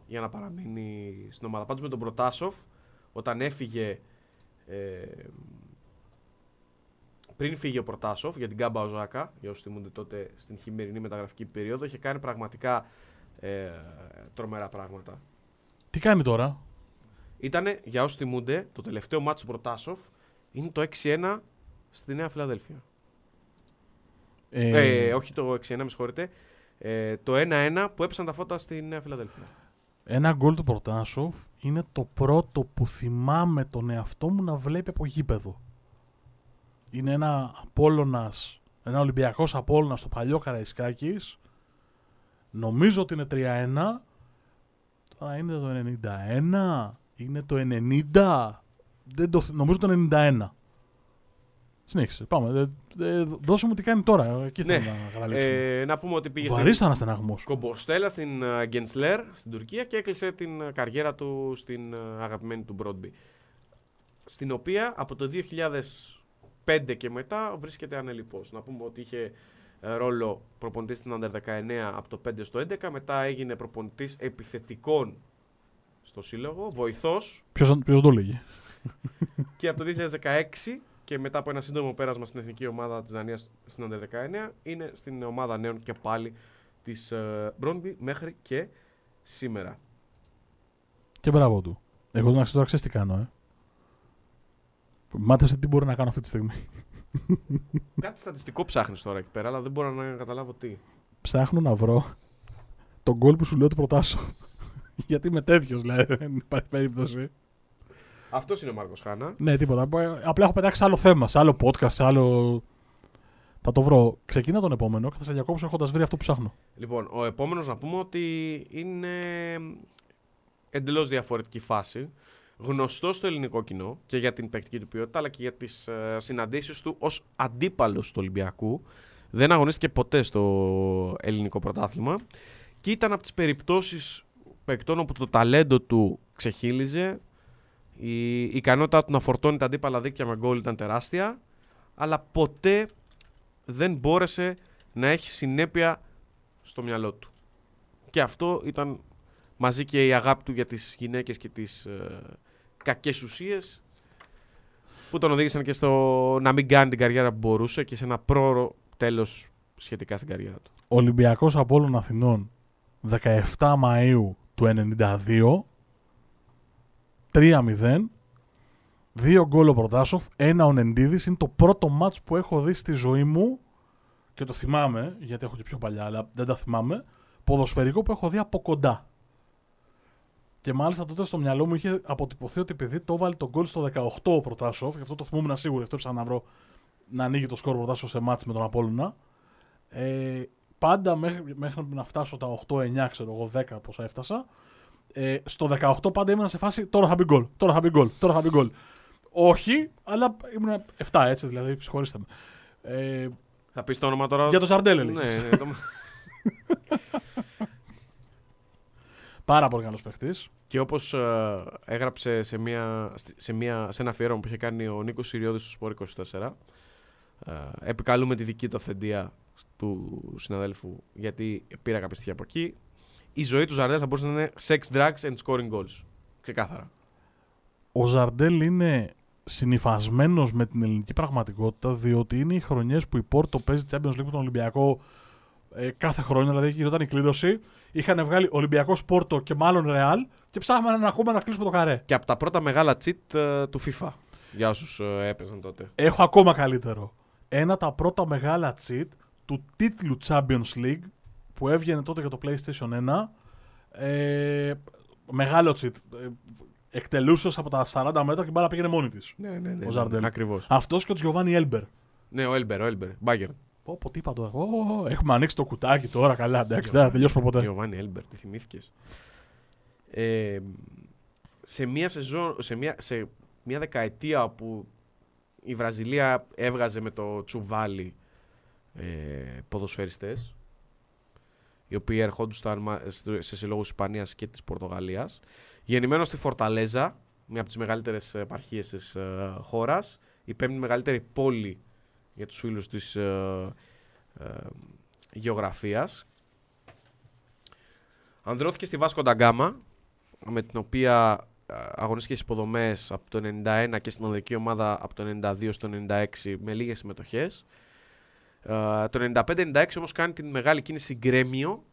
για να παραμείνει στην ομάδα. Πάντως με τον Προτάσοφ, όταν έφυγε... Ε, πριν φύγει ο Προτάσοφ για την Γκάμπα Οζάκα, για όσους θυμούνται τότε στην χειμερινή μεταγραφική περίοδο, είχε κάνει πραγματικά ε, τρομερά πράγματα. Τι κάνει τώρα; Ήτανε, για όσους θυμούνται, το τελευταίο μάτσο του Προτάσοφ είναι το 6-1 στη Νέα Φιλαδέλφια. Ε... Ε, όχι το 6-1, με συγχωρείτε. Ε, το 1-1 που έπεσαν τα φώτα στη Νέα Φιλαδέλφια. Ένα γκολ του Προτάσοφ είναι το πρώτο που θυμάμαι τον εαυτό μου να βλέπει από γήπεδο. Είναι ένα Απόλλωνας, ένα Ολυμπιακός Απόλλωνας στο παλιό Καραϊσκάκης. Νομίζω ότι είναι 3-1. Τώρα είναι το 91, είναι το 90, δεν το, νομίζω το 91. Συνέχισε. Πάμε. Ε, δώσε μου τι κάνει τώρα. Εκεί ναι. θέλω να καταλήξουμε. Ε, να πούμε ότι πήγε Βαρύς στην αναστεναγμό. Κομποστέλα στην Γκενσλέρ στην Τουρκία και έκλεισε την ε, καριέρα του στην ε, αγαπημένη του Μπρόντμπι. Στην οποία από το 2005 και μετά βρίσκεται ανελειπώς. Να πούμε ότι είχε ρόλο προπονητής στην Under 19 από το 5 στο 11. Μετά έγινε προπονητής επιθετικών στο σύλλογο, βοηθός. Ποιος, ποιος το λέγει; και από το 2016 και μετά από ένα σύντομο πέρασμα στην εθνική ομάδα της Δανίας στην Under 19 είναι στην ομάδα νέων και πάλι της Μπρόνμπι uh, μέχρι και σήμερα. Και μπράβο του. Εγώ να τώρα ξέρεις τι κάνω, ε. Μάθασε τι μπορώ να κάνω αυτή τη στιγμή. Κάτι στατιστικό ψάχνεις τώρα εκεί πέρα, αλλά δεν μπορώ να καταλάβω τι. Ψάχνω να βρω τον γκολ που σου λέω ότι προτάσω. Γιατί είμαι τέτοιος, δηλαδή, δεν υπάρχει περίπτωση. Αυτός είναι ο Μάρκος Χάνα. Ναι, τίποτα. Απλά έχω πετάξει άλλο θέμα, σε άλλο podcast, σε άλλο. Θα το βρω. Ξεκίνα τον επόμενο και θα σε διακόψω έχοντας βρει αυτό που ψάχνω. Λοιπόν, ο επόμενος να πούμε ότι είναι εντελώς διαφορετική φάση. Γνωστό στο ελληνικό κοινό και για την παικτική του ποιότητα, αλλά και για τις uh, ε, συναντήσεις του ως αντίπαλος του Ολυμπιακού. Δεν αγωνίστηκε ποτέ στο ελληνικό πρωτάθλημα και ήταν από τις περιπτώσεις παικτών όπου το ταλέντο του ξεχύλιζε, η ικανότητά του να φορτώνει τα αντίπαλα δίκτυα με γκολ ήταν τεράστια, αλλά ποτέ δεν μπόρεσε να έχει συνέπεια στο μυαλό του. Και αυτό ήταν μαζί και η αγάπη του για τις γυναίκες και τις ε, κακές ουσίες που τον οδήγησαν και στο να μην κάνει την καριέρα που μπορούσε και σε ένα πρόωρο τέλος σχετικά στην καριέρα του. Ολυμπιακός Απόλλων Αθηνών 17 Μαΐου του 92 3-0 Δύο γκολ ο Προτάσοφ, ένα ο Νεντίδης. Είναι το πρώτο μάτς που έχω δει στη ζωή μου και το θυμάμαι, γιατί έχω και πιο παλιά, αλλά δεν τα θυμάμαι. Ποδοσφαιρικό που έχω δει από κοντά. Και μάλιστα τότε στο μυαλό μου είχε αποτυπωθεί ότι επειδή το έβαλε τον γκολ στο 18 ο Προτάσοφ, γι' αυτό το θυμόμουν σίγουρο, γι' αυτό έψαχνα να βρω να ανοίγει το σκορ Προτάσοφ σε μάτς με τον Απόλλωνα. Ε, πάντα μέχρι, μέχρι να φτάσω τα 8-9, ξέρω εγώ, 10 πόσα έφτασα, ε, στο 18 πάντα ήμουν σε φάση τώρα θα μπει γκολ, τώρα θα μπει γκολ, τώρα θα μπει γκολ. Όχι, αλλά ήμουν 7 έτσι, δηλαδή συγχωρήστε με. Ε, θα πεις το όνομα τώρα. Για το Σαρντέλ, ναι, ναι, το... Πάρα πολύ καλός παίχτης. Και όπως ε, έγραψε σε, μια, σε, μια, σε ένα αφιέρωμα που είχε κάνει ο Νίκος Σιριώδη στο Σπόρ 24, ε, επικαλούμε τη δική του αυθεντία του συναδέλφου γιατί πήρα κάποια στοιχεία από εκεί η ζωή του Ζαρντέλ θα μπορούσε να είναι sex, drugs and scoring goals. Ξεκάθαρα. Ο Ζαρντέλ είναι συνυφασμένος με την ελληνική πραγματικότητα, διότι είναι οι χρονιές που η Πόρτο παίζει Champions League με τον Ολυμπιακό ε, κάθε χρόνο, δηλαδή γινόταν η κλείδωση. Είχαν βγάλει Ολυμπιακός Πόρτο και μάλλον Ρεάλ και ψάχναμε ακόμα να κλείσουμε το καρέ. Και από τα πρώτα μεγάλα cheat ε, του FIFA. Για όσους ε, έπαιζαν τότε. Έχω ακόμα καλύτερο. Ένα τα πρώτα μεγάλα cheat του τίτλου Champions League που έβγαινε τότε για το PlayStation 1. Ε, μεγάλο τσιτ. Ε, εκτελούσε από τα 40 μέτρα και μπάλα πήγαινε μόνη της. Ναι, ναι, ναι. Ο Ζαρντέλ. Ναι, Ακριβώς. Αυτός και ο Τζιοβάνι Έλμπερ. Ναι, ο Έλμπερ, ο Έλμπερ. Μπάγκερ. Πω, πω, τι είπα τώρα. Oh, έχουμε ανοίξει το κουτάκι τώρα. Καλά, εντάξει, δεν θα τελειώσουμε ποτέ. Τζιοβάνι Έλμπερ, τι θυμήθηκες. Ε, σε, μια σεζόν, σε, μια, σε μια δεκαετία που η Βραζιλία έβγαζε με το τσουβάλι ε, ποδοσφαιριστές οι οποίοι ερχόντουσαν μα- στο- σε συλλόγους Ισπανίας και της Πορτογαλίας. Γεννημένος στη Φορταλέζα, μια από τις μεγαλύτερες επαρχίες της ε, χώρας, η πέμπτη μεγαλύτερη πόλη για τους φίλους της ε, ε, γεωγραφίας. Ανδρώθηκε στη Βάσκο Νταγκάμα, με την οποία ε, αγωνίστηκε στις υποδομές από το 91 και στην ανδρική ομάδα από το 92 στο 96 με λίγες συμμετοχές. Ε, το 95-96 όμως κάνει την μεγάλη κίνηση γκρέμιο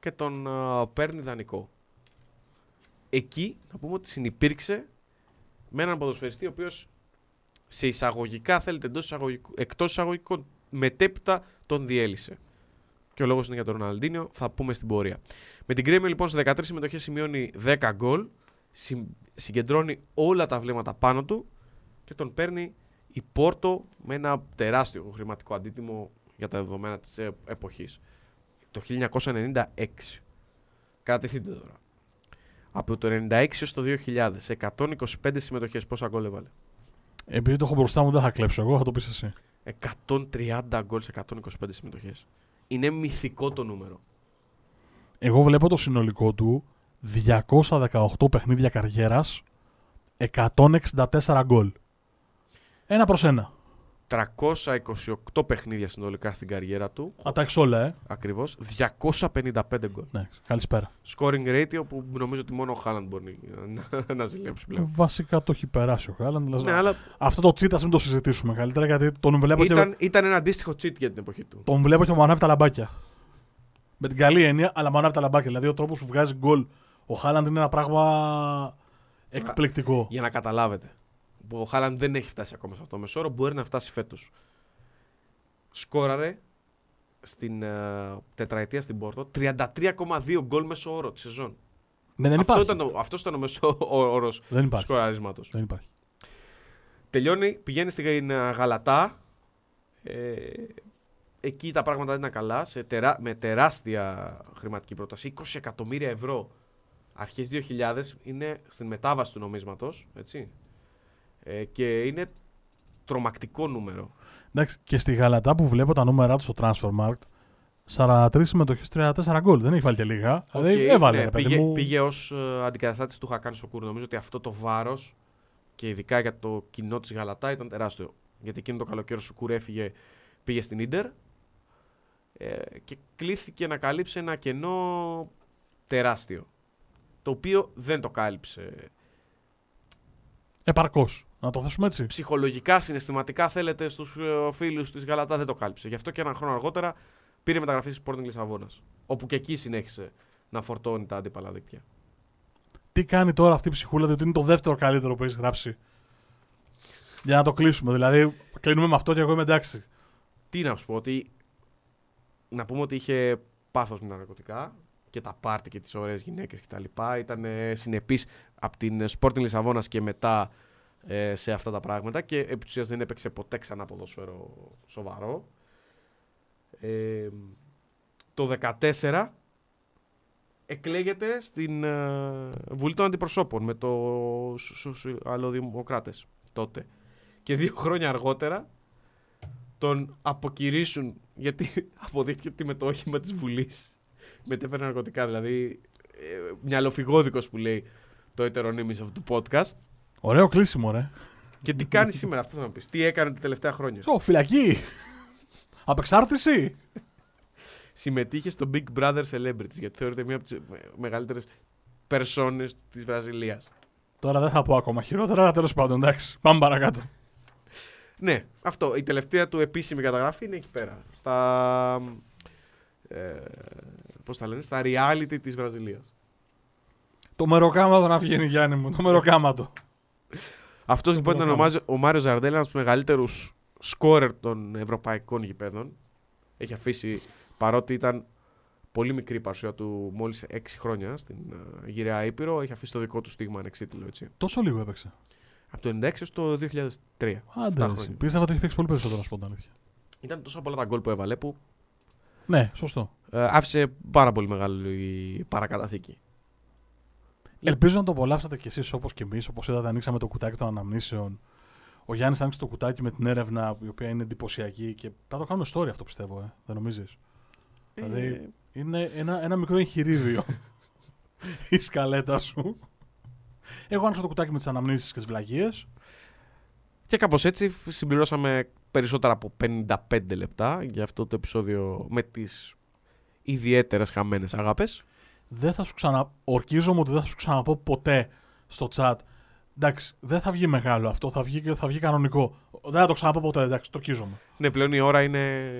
και τον ε, παίρνει δανεικό. Εκεί να πούμε ότι συνυπήρξε με έναν ποδοσφαιριστή ο οποίος σε εισαγωγικά θέλετε εντός εισαγωγικού, εκτός εισαγωγικών μετέπειτα τον διέλυσε. Και ο λόγος είναι για τον Ροναλντίνιο, θα πούμε στην πορεία. Με την Γκρέμιο λοιπόν σε 13 συμμετοχές σημειώνει 10 γκολ, συμ- συγκεντρώνει όλα τα βλέμματα πάνω του και τον παίρνει η Πόρτο με ένα τεράστιο χρηματικό αντίτιμο για τα δεδομένα της ε- εποχής. Το 1996. Κατευθύντε τώρα. Από το 96 έως το 2000, 125 συμμετοχές, πόσα γκολ έβαλε; Επειδή το έχω μπροστά μου, δεν θα κλέψω εγώ, θα το πεις εσύ. 130 γκολ σε 125 συμμετοχές. Είναι μυθικό το νούμερο. Εγώ βλέπω το συνολικό του 218 παιχνίδια καριέρας, 164 γκολ. Ένα προς ένα. 328 παιχνίδια συνολικά στην καριέρα του. Θα τα έχεις όλα, ε. Ακριβώς. 255 γκολ. Ναι, καλησπέρα. Scoring ratio που νομίζω ότι μόνο ο Χάλαντ μπορεί να, να ζηλέψει πλέον. Βασικά το έχει περάσει ο Χάλαντ. Ναι, αλλά Αυτό το τσίτα μην το συζητήσουμε καλύτερα γιατί τον βλέπω, ήταν, και, ήταν ένα αντίστοιχο cheat για την εποχή του. τον βλέπω και μου ανάβει τα λαμπάκια. Με την καλή έννοια, αλλά μου ανάβει τα λαμπάκια. Δηλαδή ο τρόπος που βγάζει γκολ ο Χάλαντ είναι ένα πράγμα εκπληκτικό. Για να καταλάβετε. Που ο Χάλαντ δεν έχει φτάσει ακόμα σε αυτό το μεσόρο, μπορεί να φτάσει φέτος. Σκόραρε στην ε, τετραετία στην Πόρτο 33,2 γκολ μέσω όρο τη σεζόν. Ναι, δεν αυτό υπάρχει. ήταν, ο- αυτός ήταν ο μέσο όρο Δεν υπάρχει. σκοραρίσματο. Δεν υπάρχει. Τελειώνει, πηγαίνει στην ε, Γαλατά. Ε, εκεί τα πράγματα δεν ήταν καλά. Σε τερά, με τεράστια χρηματική πρόταση. 20 εκατομμύρια ευρώ αρχές 2000 είναι στην μετάβαση του νομίσματος. Έτσι. Ε, και είναι τρομακτικό νούμερο. Εντάξει, και στη Γαλατά που βλέπω τα νούμερα τους στο Transfermarkt, 43 συμμετοχές, 34 γκολ. Δεν έχει βάλει και λίγα. δηλαδή Οκ, έβαλε, ναι, ρε παιδί πήγε, μου. πήγε ως ε, αντικαταστάτης του Χακάν Σουκούρ. Νομίζω ότι αυτό το βάρος και ειδικά για το κοινό της Γαλατά ήταν τεράστιο. Γιατί εκείνο το καλοκαίρι ο Σουκούρ έφυγε, πήγε στην Ίντερ ε, και κλήθηκε να καλύψει ένα κενό τεράστιο. Το οποίο δεν το κάλυψε. Επαρκώς. Να το θέσουμε έτσι. Ψυχολογικά, συναισθηματικά θέλετε στους ε, φίλους της Γαλατά δεν το κάλυψε. Γι' αυτό και έναν χρόνο αργότερα πήρε μεταγραφή στη Sporting Λισαβόνας. Όπου και εκεί συνέχισε να φορτώνει τα αντίπαλα δίκτυα. Τι κάνει τώρα αυτή η ψυχούλα, διότι είναι το δεύτερο καλύτερο που έχεις γράψει. Για να το κλείσουμε. Δηλαδή, κλείνουμε με αυτό και εγώ είμαι εντάξει. τι να σου πω, ότι να πούμε ότι είχε πάθος με τα ναρκωτικά και τα πάρτι και τις ωραίες γυναίκες κτλ. Ήταν ε, συνεπής από την Sporting Λισαβόνας και μετά ε, σε αυτά τα πράγματα και επί της ουσίας δεν έπαιξε ποτέ ξανά ποδόσφαιρο σοβαρό. Ε, το 14 εκλέγεται στην ε, Βουλή των Αντιπροσώπων με το Σοσιαλδημοκράτες τότε. Και δύο χρόνια αργότερα τον αποκηρύσουν γιατί αποδείχθηκε ότι με το όχημα της Βουλής μετέφερε ναρκωτικά. Δηλαδή, ε, μυαλοφυγόδικος που λέει το ετερονίμης αυτού του podcast. Ωραίο κλείσιμο, ρε. Και τι κάνει σήμερα, αυτό θα μου πεις. Τι έκανε τα τελευταία χρόνια. Ω, φυλακή. Απεξάρτηση. Συμμετείχε στο Big Brother Celebrities γιατί θεωρείται μία από τις μεγαλύτερες περσόνες της Βραζιλίας. Τώρα δεν θα πω ακόμα χειρότερα, αλλά τέλος πάντων, εντάξει. Πάμε παρακάτω. Ναι, αυτό. Η τελευταία του επίσημη καταγραφή είναι εκεί πέρα. Στα. Ε, πώς τα λένε, στα reality της Βραζιλίας. Το μεροκάματο να βγαίνει, Γιάννη μου. Το μεροκάματο. Αυτός λοιπόν ήταν ο, πρόγραμμα. Μάζο- ο Μάριο Ζαρντέλ, ένας από τους μεγαλύτερους σκόρερ των ευρωπαϊκών γηπέδων. Έχει αφήσει, παρότι ήταν πολύ μικρή η παρουσία του μόλις 6 χρόνια στην uh, γυραιά Ήπειρο, έχει αφήσει το δικό του στίγμα ανεξίτηλο έτσι. Τόσο λίγο έπαιξε. Από το 96 έως το 2003. Άντε. Εφτά ρε, χρόνια. Πίστευα ότι έχει παίξει πολύ περισσότερο, να σου πω την αλήθεια. Ήταν τόσο πολλά τα γκολ που έβαλε που Ναι, σωστό. ε, άφησε πάρα πολύ μεγάλη παρακαταθήκη. Ελπίζω να το απολαύσατε κι εσείς όπως κι εμείς, όπως είδατε, ανοίξαμε το κουτάκι των αναμνήσεων. Ο Γιάννης άνοιξε το κουτάκι με την έρευνα η οποία είναι εντυπωσιακή και θα το κάνουμε story αυτό πιστεύω, ε. δεν νομίζεις; Ε, Δηλαδή είναι ένα, ένα μικρό εγχειρίδιο η σκαλέτα σου. Εγώ άνοιξα το κουτάκι με τις αναμνήσεις και τις βλαγίες. Και κάπως έτσι συμπληρώσαμε περισσότερα από 55 λεπτά για αυτό το επεισόδιο με τις ιδιαίτερες χαμένες αγάπες. Δεν θα σου ξανα... Ορκίζομαι ότι δεν θα σου ξαναπώ ποτέ στο chat. Εντάξει, δεν θα βγει μεγάλο αυτό, θα βγει, θα βγει κανονικό. Δεν θα το ξαναπώ ποτέ, εντάξει, το ορκίζομαι. Ναι, πλέον η ώρα είναι...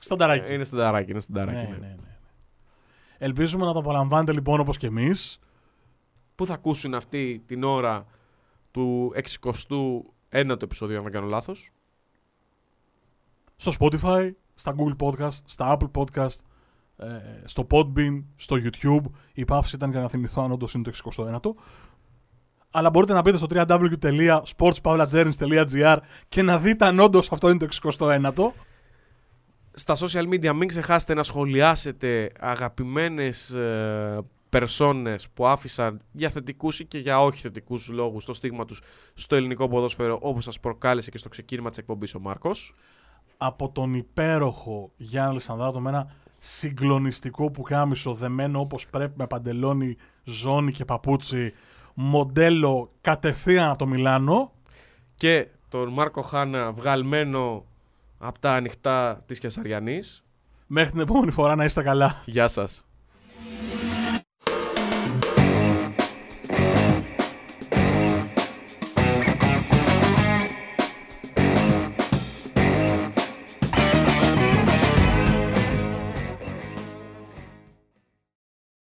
Στανταράκι. Είναι στανταράκι, είναι στανταράκι. ναι, ναι. ναι, ναι. Ελπίζουμε να το απολαμβάνετε λοιπόν όπως και εμείς. Πού θα ακούσουν αυτή την ώρα του 69ου επεισοδίου, αν δεν κάνω λάθος; στο Spotify, στα Google Podcast, στα Apple Podcast, ε, στο Podbean, στο YouTube. Η παύση ήταν για να θυμηθώ αν όντως είναι το 69ο. Αλλά μπορείτε να μπείτε στο www.sportspavlagerins.gr και να δείτε αν όντως αυτό είναι το 69ο. Στα social media μην ξεχάσετε να σχολιάσετε αγαπημένες ε, περσόνες που άφησαν για θετικούς ή και για όχι θετικούς λόγους το στίγμα τους στο ελληνικό ποδόσφαιρο όπως σας προκάλεσε και στο ξεκίνημα της εκπομπής ο Μάρκος. Από τον υπέροχο Γιάννη Λισανδράτο με ένα συγκλονιστικό πουκάμισο δεμένο όπως πρέπει με παντελόνι, ζώνη και παπούτσι μοντέλο κατευθείαν από το Μιλάνο Και τον Μάρκο Χάνα βγαλμένο από τα ανοιχτά της Κεσαριανής. μέχρι την επόμενη φορά να είστε καλά Γεια σας.